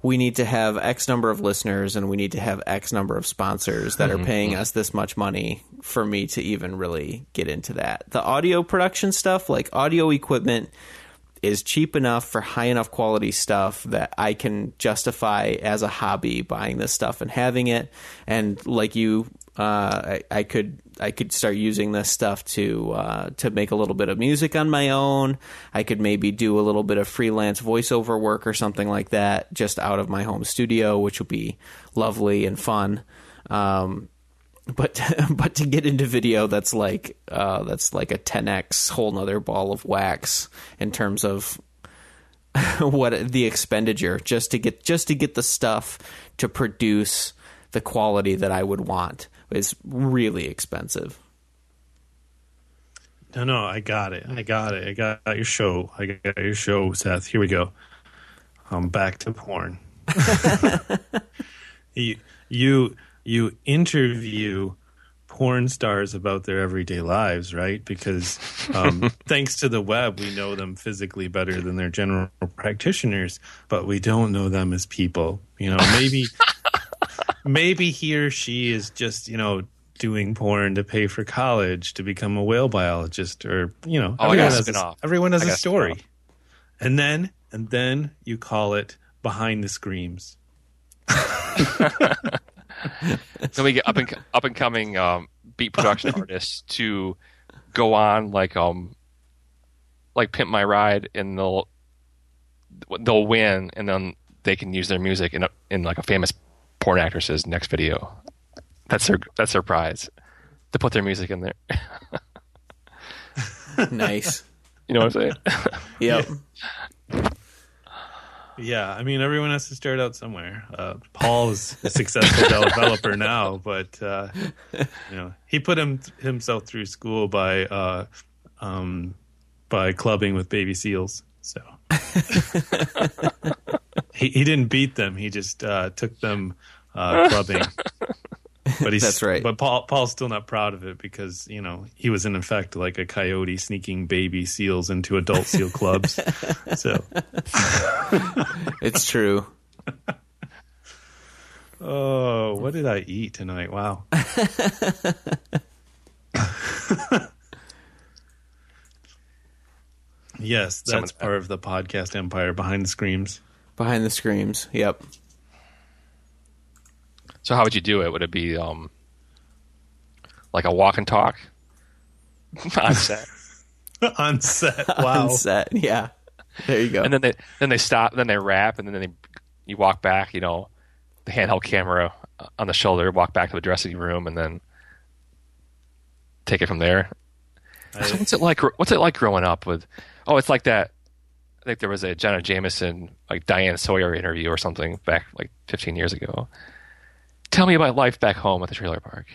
S2: We need to have X number of listeners and we need to have X number of sponsors that are paying us this much money for me to even really get into that. The audio production stuff, like audio equipment, is cheap enough for high enough quality stuff that I can justify as a hobby buying this stuff and having it. And like you, uh, I, I could I could start using this stuff to uh, to make a little bit of music on my own. I could maybe do a little bit of freelance voiceover work or something like that just out of my home studio, which would be lovely and fun. Um, but but to get into video that's like uh, that's like a 10x whole nother ball of wax in terms of what the expenditure just to get just to get the stuff to produce the quality that I would want is really expensive.
S3: No, no, I got it. I got it. I got your show. I got your show, Seth. Here we go. I'm back to porn. you, you, you interview porn stars about their everyday lives, right? Because um, thanks to the web, we know them physically better than their general practitioners, but we don't know them as people. You know, maybe, maybe he or she is just, you know, doing porn to pay for college to become a whale biologist, or you know,
S4: Oh, I got a
S3: everyone has
S4: I
S3: a
S4: a
S3: story, and then and then you call it behind the screams.
S4: Then we get up and up and coming um, beat production artists to go on like um like pimp my ride and they'll they'll win and then they can use their music in a, in like a famous porn actresses next video. That's their that's their prize to put their music in there.
S2: Nice.
S4: You know what I'm saying?
S2: Yep.
S3: Yeah, I mean, everyone has to start out somewhere. Uh, Paul is a successful developer now, but uh, you know, he put him himself through school by uh, um, by clubbing with baby seals. So he he didn't beat them; he just uh, took them uh, clubbing. But he's
S2: That's right.
S3: But Paul Paul's still not proud of it because you know he was in effect like a coyote sneaking baby seals into adult seal clubs. So.
S2: It's true.
S3: Oh, what did I eat tonight? Wow. yes, that's
S4: Someone's-
S3: part of the podcast empire behind the screams.
S2: Behind the screams. Yep.
S4: So how would you do it? Would it be um like a walk and talk on set?
S3: On set. Wow.
S2: On set. Yeah. There you go.
S4: and then they then they stop, then they rap, and then they you walk back. You know, the handheld camera on the shoulder, walk back to the dressing room, and then take it from there. So what's it like? What's it like growing up with? Oh, it's like that. I think there was a Jenna Jameson, like Diane Sawyer interview or something back like 15 years ago. Tell me about life back home at the trailer park.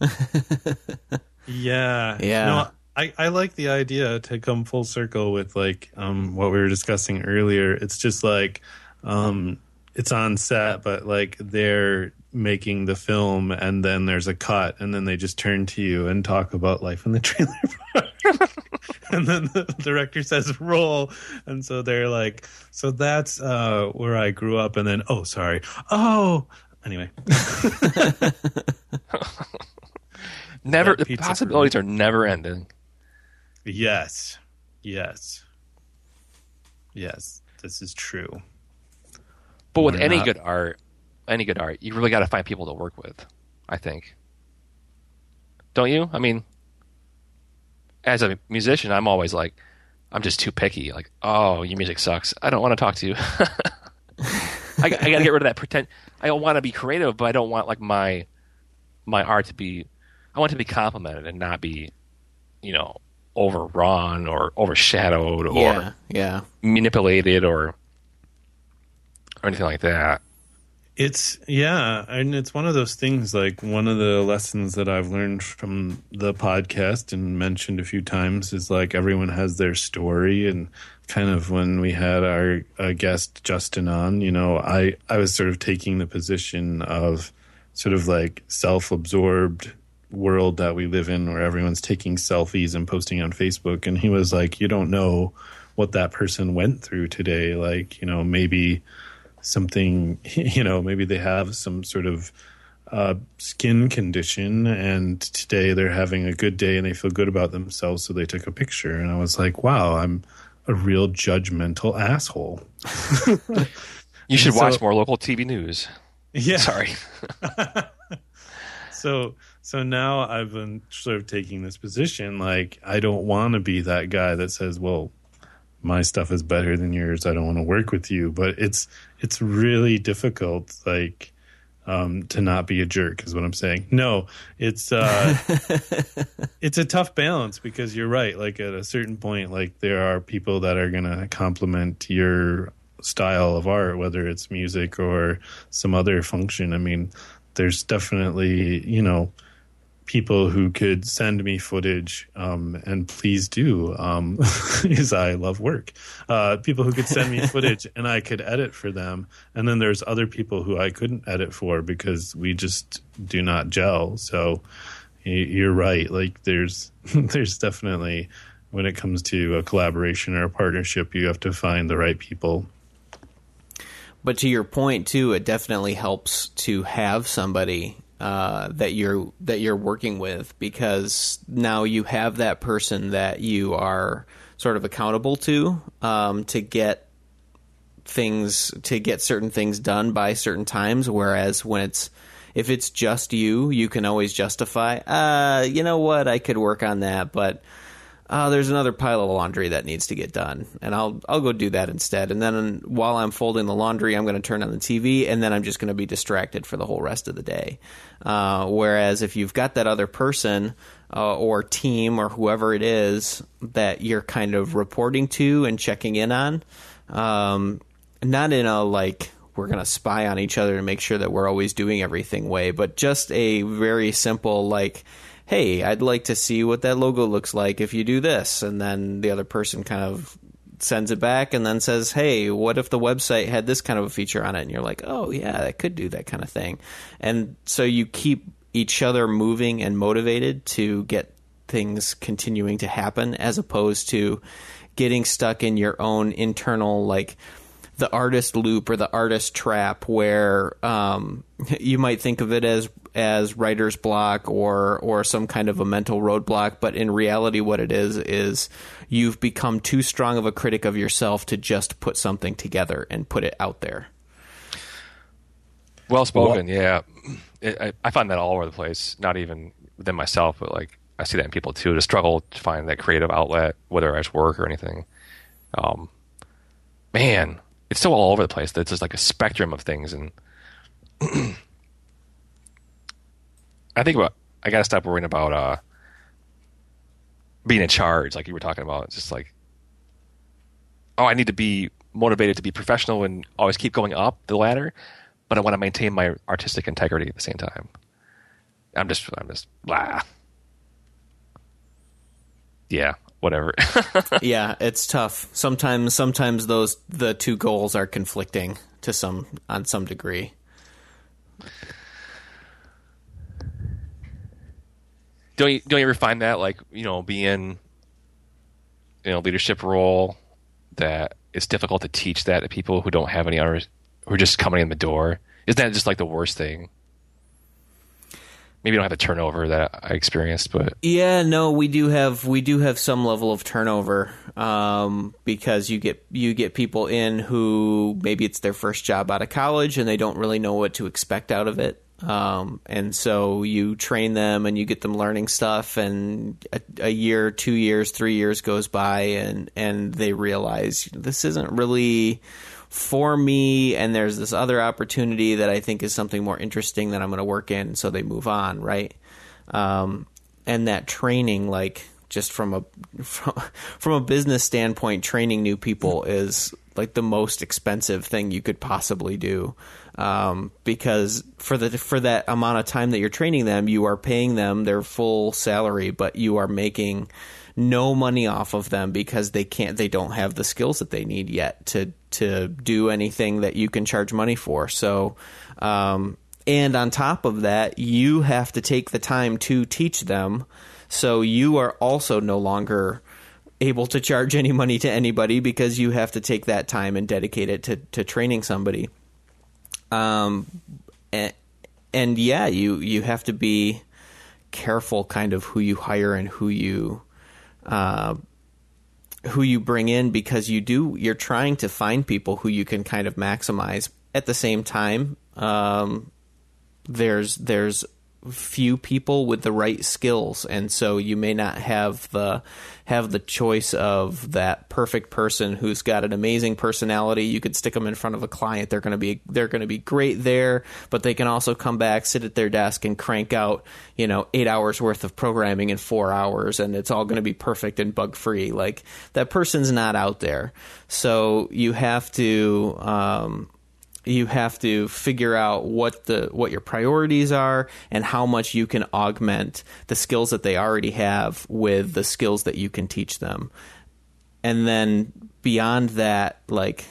S3: Yeah.
S2: Yeah.
S3: No, I, I like the idea to come full circle with like um what we were discussing earlier. It's just like um it's on set, but like they're making the film and then there's a cut and then they just turn to you and talk about life in the trailer park. and then the director says roll and so they're like so that's uh where I grew up and then oh sorry. Oh anyway.
S4: Never.
S3: Yeah,
S4: the
S3: pizza for
S4: possibilities are never ending.
S3: Yes. Yes. Yes. This is true.
S4: But with
S3: We're
S4: any
S3: not-
S4: good art, any good art, you really got to find people to work with. I think. Don't you? I mean, as a musician, I'm always like, I'm just too picky. Like, oh, your music sucks. I don't want to talk to you. I, got- I got to get rid of that pretend. I want to be creative, but I don't want like my my art to be. I want to be complimented and not be, you know, overrun or overshadowed or
S2: yeah. Yeah.
S4: manipulated or or anything like that.
S3: It's yeah, and it's one of those things. Like one of the lessons that I've learned from the podcast and mentioned a few times is like everyone has their story, and kind of when we had our uh, guest Justin on, you know, I I was sort of taking the position of sort of like self-absorbed world that we live in, where everyone's taking selfies and posting on Facebook, and he was like, you don't know what that person went through today, like you know maybe something, you know, maybe they have some sort of uh, skin condition and today they're having a good day and they feel good about themselves. So they took a picture. And I was like, wow, I'm a real judgmental asshole.
S4: You should
S3: so-
S4: watch more local TV news.
S3: Yeah.
S4: Sorry.
S3: so so now I've been sort of taking this position like I don't want to be that guy that says, "Well, my stuff is better than yours. I don't want to work with you." But it's it's really difficult like um, to not be a jerk is what I'm saying. No, it's uh, it's a tough balance because you're right. Like at a certain point, like there are people that are going to compliment your style of art, whether it's music or some other function. I mean, there's definitely you know people who could send me footage um, and please do um, because i love work. Uh, people who could send me footage and i could edit for them. And then there's other people who i couldn't edit for because we just do not gel. So you're right. Like there's there's definitely when it comes to a collaboration or a partnership you have to find the right people.
S2: But to your point too, it definitely helps to have somebody uh, that you're that you're working with because now you have that person that you are sort of accountable to um, to get things to get certain things done by certain times. Whereas when it's if it's just you, you can always justify. Uh, you know what? I could work on that, but oh, there's another pile of laundry that needs to get done, and I'll I'll go do that instead. And then while I'm folding the laundry, I'm going to turn on the TV, and then I'm just going to be distracted for the whole rest of the day. Uh, whereas if you've got that other person uh, or team or whoever it is that you're kind of reporting to and checking in on, um, not in a like we're going to spy on each other to make sure that we're always doing everything way, but just a very simple like hey, I'd like to see what that logo looks like if you do this. And then the other person kind of sends it back and then says, hey, what if the website had this kind of a feature on it? And you're like, oh, yeah, that could do that kind of thing. And so you keep each other moving and motivated to get things continuing to happen as opposed to getting stuck in your own internal, like, the artist loop or the artist trap where um, you might think of it as as writer's block or or some kind of a mental roadblock but in reality what it is is you've become too strong of a critic of yourself to just put something together and put it out there
S4: Well spoken, yeah. It, I, I find that all over the place. Not even within myself, but like I see that in people too. To struggle to find that creative outlet, whether it's work or anything. Um, man, it's so all over the place. It's just like a spectrum of things, and I think about. I got to stop worrying about uh, being in charge, like you were talking about. It's just like, oh, I need to be motivated to be professional and always keep going up the ladder, but I want to maintain my artistic integrity at the same time. I'm just, I'm just, blah. Yeah, whatever.
S2: yeah it's tough sometimes sometimes those the two goals are conflicting to some on some degree
S4: don't you don't you ever find that like you know being you know leadership role that it's difficult to teach that to people who don't have any others who are just coming in the door? Isn't that just like the worst thing? Maybe you don't have the turnover that i experienced but
S2: Yeah, no, we do have we do have some level of turnover um, because you get you get people in who maybe it's their first job out of college and they don't really know what to expect out of it, um, and so you train them and you get them learning stuff, and a, a year, two years, three years goes by, and and they realize this isn't really for me and there's this other opportunity that I think is something more interesting that I'm going to work in. So they move on right? Um, and that training like just from a from, from a business standpoint, training new people is like the most expensive thing you could possibly do. Um, because for the for that amount of time that you're training them, you are paying them their full salary, but you are making no money off of them because they can't they don't have the skills that they need yet to to do anything that you can charge money for. So um, and on top of that, you have to take the time to teach them. So you are also no longer able to charge any money to anybody because you have to take that time and dedicate it to, to training somebody. Um, and, and yeah, you, you have to be careful kind of who you hire and who you, uh, who you bring in because you do, you're trying to find people who you can kind of maximize at the same time. Um, there's, there's few people with the right skills and so you may not have the have the choice of that perfect person who's got an amazing personality. You could stick them in front of a client. They're going to be they're going to be great there but they can also come back sit at their desk and crank out you know 8 hours worth of programming in 4 hours and it's all going to be perfect and bug free like that person's not out there. So you have to um, you have to figure out what the what your priorities are and how much you can augment the skills that they already have with the skills that you can teach them. And then beyond that like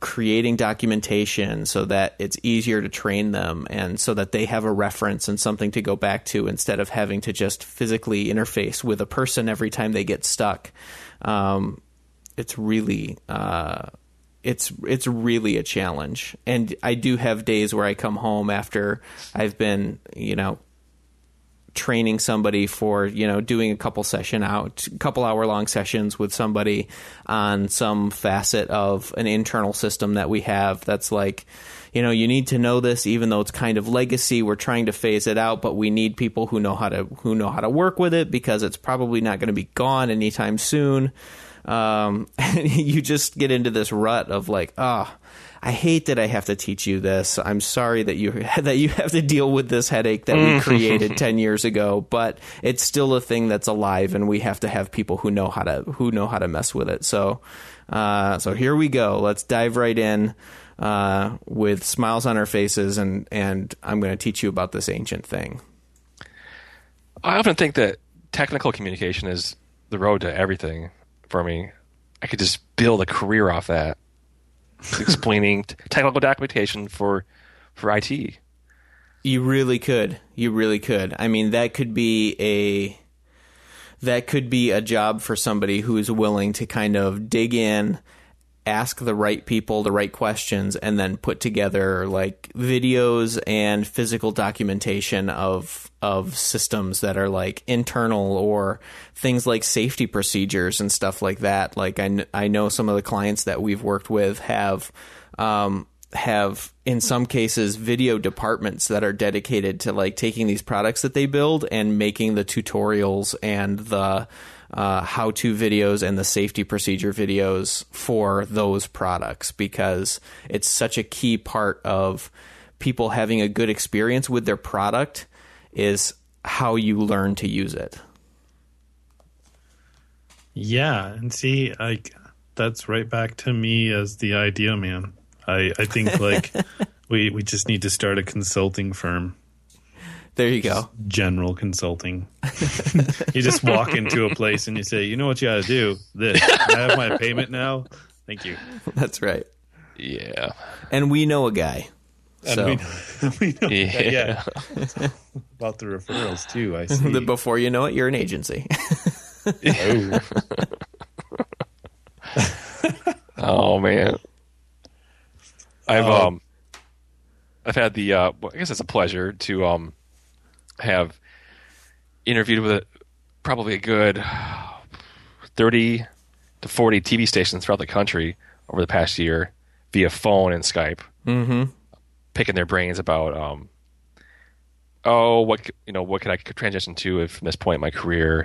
S2: creating documentation so that it's easier to train them and so that they have a reference and something to go back to instead of having to just physically interface with a person every time they get stuck. Um, it's really uh, it's it's really a challenge. And I do have days where I come home after I've been, you know, training somebody for, you know, doing a couple session out, couple hour long sessions with somebody on some facet of an internal system that we have that's like you know, you need to know this even though it's kind of legacy. We're trying to phase it out, but we need people who know how to who know how to work with it because it's probably not going to be gone anytime soon um, and you just get into this rut of like, ah. Oh, I hate that I have to teach you this. I'm sorry that you that you have to deal with this headache that we created 10 years ago, but it's still a thing that's alive and we have to have people who know how to who know how to mess with it. So uh, so here we go. Let's dive right in uh, with smiles on our faces and and I'm going to teach you about this ancient thing.
S4: I often think that technical communication is the road to everything for me. I could just build a career off that, explaining technical documentation for for IT.
S2: You really could. You really could. I mean, that could be a that could be a job for somebody who is willing to kind of dig in ask the right people the right questions and then put together like videos and physical documentation of of systems that are like internal or things like safety procedures and stuff like that. Like I, I know some of the clients that we've worked with have um, have in some cases video departments that are dedicated to like taking these products that they build and making the tutorials and the uh, how to videos and the safety procedure videos for those products because it's such a key part of people having a good experience with their product is how you learn to use it.
S3: Yeah, and see, like that's right back to me as the idea man. I I think like we we just need to start a consulting firm
S2: there you go.
S3: General consulting. you just walk into a place and you say, "You know what you got to do? This. I have my payment now. Thank you."
S2: That's right.
S4: Yeah.
S2: And we know a guy. So.
S3: We know, we know yeah. yeah. About the referrals too. I see.
S2: Before you know it, you're an agency.
S4: oh. oh man. I've um, um I've had the uh, well, I guess it's a pleasure to um have interviewed with a, probably a good 30 to 40 TV stations throughout the country over the past year via phone and Skype,
S2: mm-hmm.
S4: Picking their brains about, um, oh, what you know, what can I transition to if from this point in my career?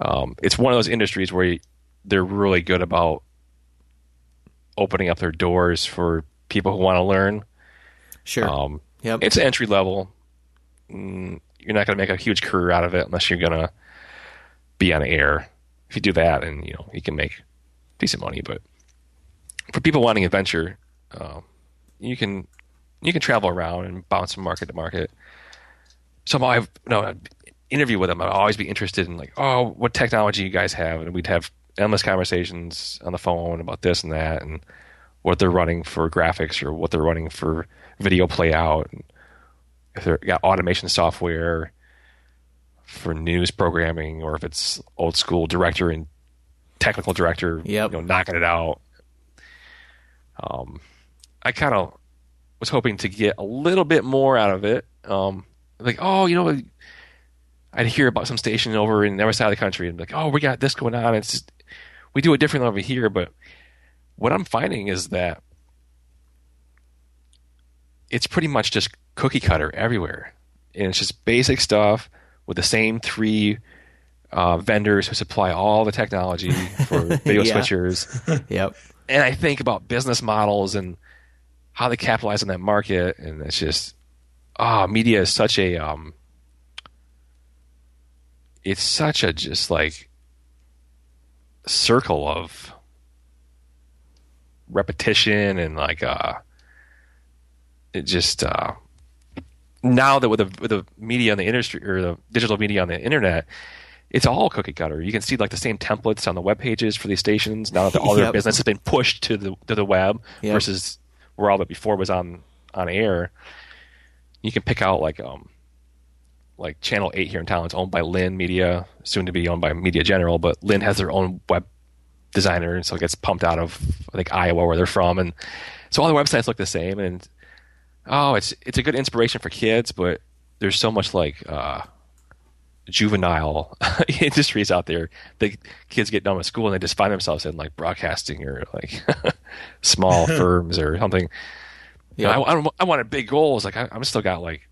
S4: Um, it's one of those industries where they're really good about opening up their doors for people who want to learn.
S2: Sure.
S4: Um,
S2: yep.
S4: It's entry level. Mm, you're not going to make a huge career out of it unless you're going to be on air. If you do that, and you know you can make decent money. But for people wanting adventure, uh, you can you can travel around and bounce from market to market. So I've no I'd interview with them. I'd always be interested in like, oh, what technology you guys have, and we'd have endless conversations on the phone about this and that, and what they're running for graphics or what they're running for video playout, and if they've got automation software for news programming, or if it's old school director and technical director,
S2: Yep.
S4: you know, knocking it out. Um, I kind of was hoping to get a little bit more out of it. Um, like, oh, you know, I'd hear about some station over in the other side of the country, and like, oh, we got this going on. It's just, we do it differently over here, but what I'm finding is that it's pretty much just cookie cutter everywhere, and it's just basic stuff with the same three uh, vendors who supply all the technology for video
S2: Yeah.
S4: switchers
S2: Yep.
S4: and I think about business models and how they capitalize on that market, and it's just, ah, media is such a, um, it's such a just like circle of repetition and like, uh, it just, uh, now that with the with the media on the industry or the digital media on the internet, it's all cookie cutter. You can see like the same templates on the web pages for these stations now that all their
S2: Yep.
S4: business has been pushed to the to the web
S2: Yep.
S4: versus where all that before was on on air. You can pick out like um like Channel Eight here in town. It's owned by LIN Media, soon to be owned by Media General, but LIN has their own web designer, and so it gets pumped out of I think Iowa where they're from, and so all the websites look the same. And oh, it's it's a good inspiration for kids, but there's so much like uh, juvenile industries out there. The kids get done with school and they just find themselves in like broadcasting or like small firms or something. You know, I, I, I wanted big goals. Like I, I'm still got like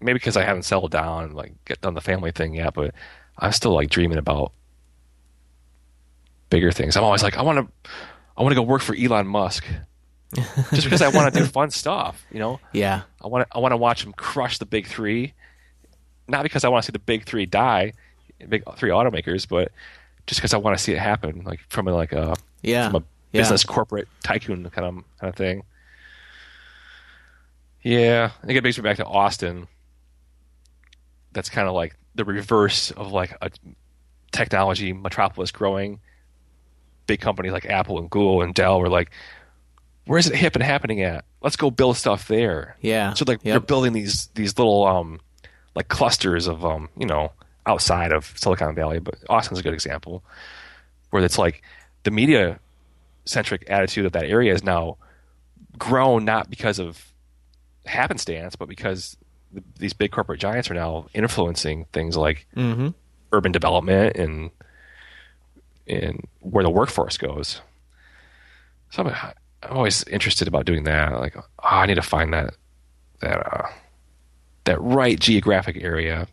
S4: maybe because I haven't settled down and like get done the family thing yet, but I'm still like dreaming about bigger things. I'm always like I want to I want to go work for Elon Musk. Just because I want to do fun stuff, you know.
S2: Yeah.
S4: I want to I want to watch him crush the big three, not because I want to see the big three die, big three automakers, but just because I want to see it happen, like from a, like a
S2: Yeah.
S4: from a
S2: Yeah.
S4: business corporate tycoon kind of kind of thing. Yeah, I think it brings me back to Austin. That's kind of like the reverse of like a technology metropolis growing. Big companies like Apple and Google and Dell were like, "Where's it hip and happening at? Let's go build stuff there."
S2: Yeah.
S4: So like
S2: Yep.
S4: they're building these these little um like clusters of um you know outside of Silicon Valley, but Austin's a good example where it's like the media centric attitude of that area is now grown not because of happenstance, but because th- these big corporate giants are now influencing things like
S2: Mm-hmm.
S4: urban development and and where the workforce goes. So I'm, I'm always interested about doing that. Like, oh, I need to find that that uh, that right geographic area.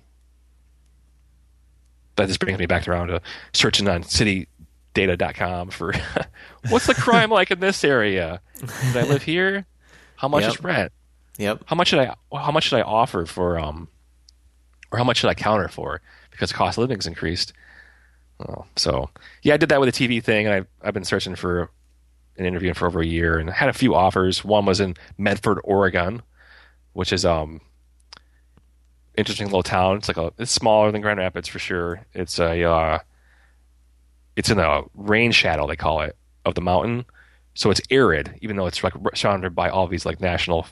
S4: That just brings me back around to searching on citydata.com for what's the crime like in this area? Did I live here? How much
S2: Yep.
S4: is rent?
S2: Yep.
S4: how much should I how much should I offer for um or how much should I counter for because cost of living's increased. Oh, so yeah, I did that with the TV thing, and I've I've been searching for an interview for over a year, and I had a few offers. One was in Medford, Oregon, which is um interesting little town. It's like a it's smaller than Grand Rapids for sure. It's a uh, it's in the rain shadow they call it of the mountain, so it's arid, even though it's like surrounded by all these like national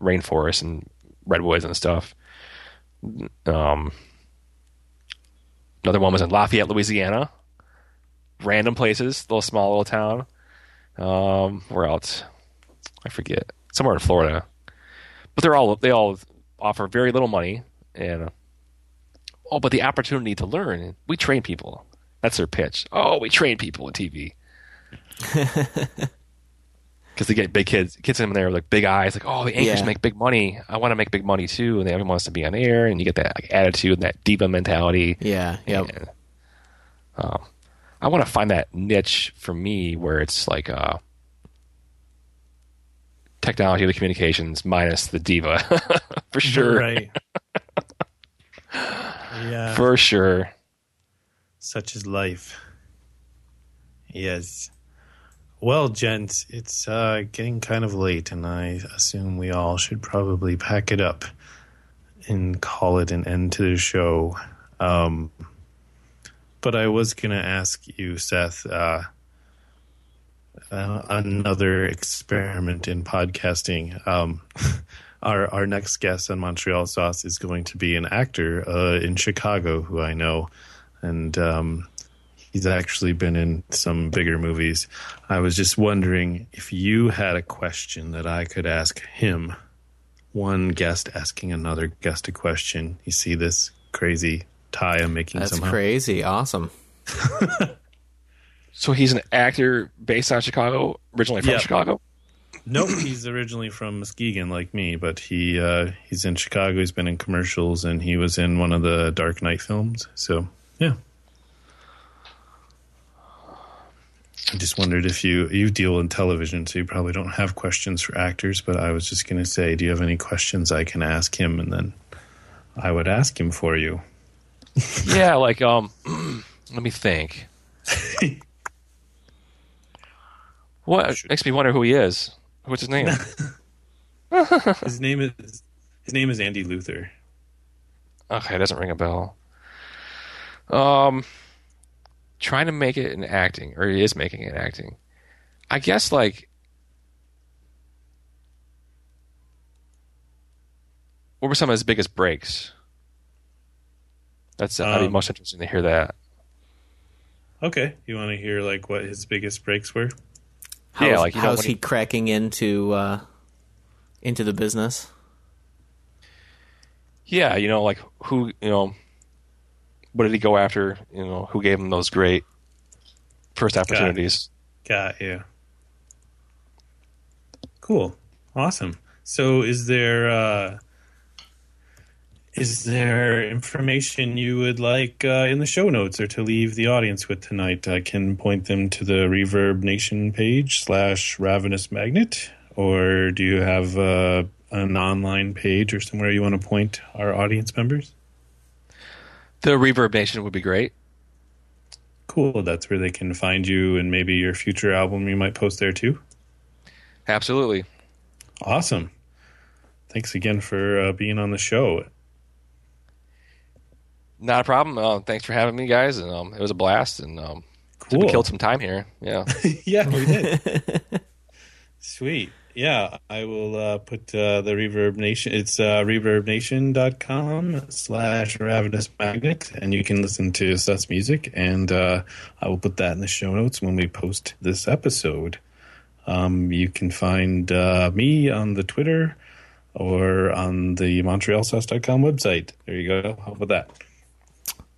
S4: rainforests and redwoods and stuff. Um, another one was in Lafayette, Louisiana. Random places, little small little town. Um, where else? I forget. Somewhere in Florida. But they're all they all offer very little money and uh, oh, but the opportunity to learn. We train people. That's their pitch. Oh, we train people in TV. Because they get big kids, kids in there with like big eyes, like, oh, the anchors
S2: Yeah.
S4: make big money. I want to make big money too, and everyone wants to be on air, and you get that like, attitude and that diva mentality.
S2: Yeah. Yep.
S4: And, um, I want to find that niche for me where it's like uh, technology, of the communications minus the diva, for sure,
S3: Right. Yeah.
S4: for sure.
S3: Such is life. Yes. Well, gents, it's uh, getting kind of late, and I assume we all should probably pack it up and call it an end to the show. Um, but I was going to ask you, Seth, uh, uh, another experiment in podcasting. Um, our our next guest on Montreal Sauce is going to be an actor uh, in Chicago who I know, and um, he's actually been in some bigger movies. I was just wondering if you had a question that I could ask him. One guest asking another guest a question. You see this crazy tie I'm making
S2: That's
S3: somehow?
S2: crazy. Awesome.
S4: So he's an actor based out of Chicago, originally from
S3: Yeah.
S4: Chicago.
S3: Nope, he's originally from Muskegon, like me, but he uh, he's in Chicago. He's been in commercials, and he was in one of the Dark Knight films. So yeah, I just wondered if you you deal in television, so you probably don't have questions for actors. But I was just going to say, do you have any questions I can ask him, and then I would ask him for you.
S4: yeah, like um, let me think. what makes me wonder who he is? What's his name?
S3: His name is his name is Andy Luther.
S4: Okay, it doesn't ring a bell. Um, trying to make it in acting, or he is making it acting. I guess like. What were some of his biggest breaks? That's I'd be
S3: Um,
S4: most interested to hear that.
S3: Okay, you want to hear like what his biggest breaks were?
S2: How's,
S4: Yeah, like,
S2: how's he,
S4: he-
S2: cracking into uh, into the business?
S4: Yeah, you know, like who, you know, what did he go after? You know, who gave him those great first opportunities?
S3: Got you. Cool. Awesome. So is there uh is there information you would like uh, in the show notes or to leave the audience with tonight? I can point them to the ReverbNation page slash Ravenous Magnet, or do you have uh, an online page or somewhere you want to point our audience members?
S4: The ReverbNation would be great.
S3: Cool. That's where they can find you and maybe your future album you might post there too.
S4: Absolutely.
S3: Awesome. Thanks again for uh, being on the show.
S4: Not a problem. Uh, thanks for having me, guys. And um, it was a blast. And um,
S3: Cool.
S4: we killed some time here. Yeah.
S3: yeah, we did. Sweet. Yeah, I will uh, put uh, the ReverbNation. It's uh, reverbnation.com slash ravenous magnet, and you can listen to Seth's music. And uh, I will put that in the show notes when we post this episode. Um, you can find uh, me on the Twitter or on the MontrealSauce.com website. There you go. How about that?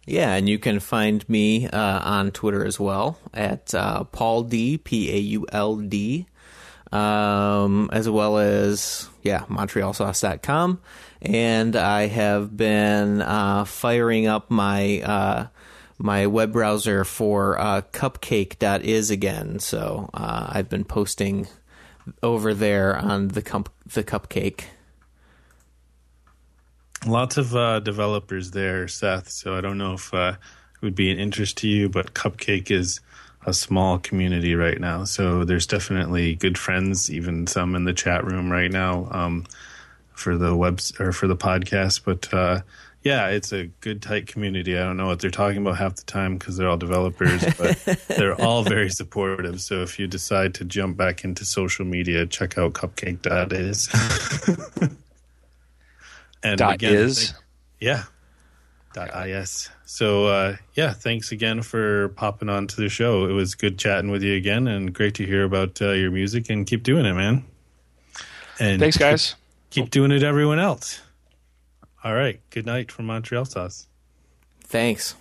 S2: Yeah, and you can find me uh, on Twitter as well at uh, Paul D P A U L D, um, as well as yeah MontrealSauce.com, and I have been uh, firing up my uh, my web browser for uh, Cupcake.is again. So uh, I've been posting over there on the cup the Cupcake.
S3: Lots of uh, developers there, Seth. So I don't know if uh, it would be an interest to you, but Cupcake is a small community right now. So there's definitely good friends, even some in the chat room right now um, for the web or for the podcast. But uh, yeah, it's a good tight community. I don't know what they're talking about half the time because they're all developers, but they're all very supportive. So if you decide to jump back into social media, check out Cupcake.is. and
S4: Dot
S3: again,
S4: is.
S3: thank- yeah. Dot is. So uh, yeah, thanks again for popping on to the show. It was good chatting with you again, and great to hear about uh, your music. And keep doing it, man. And
S4: Thanks, guys.
S3: Keep doing it, everyone else. All right. Good night from Montreal Sauce.
S2: Thanks.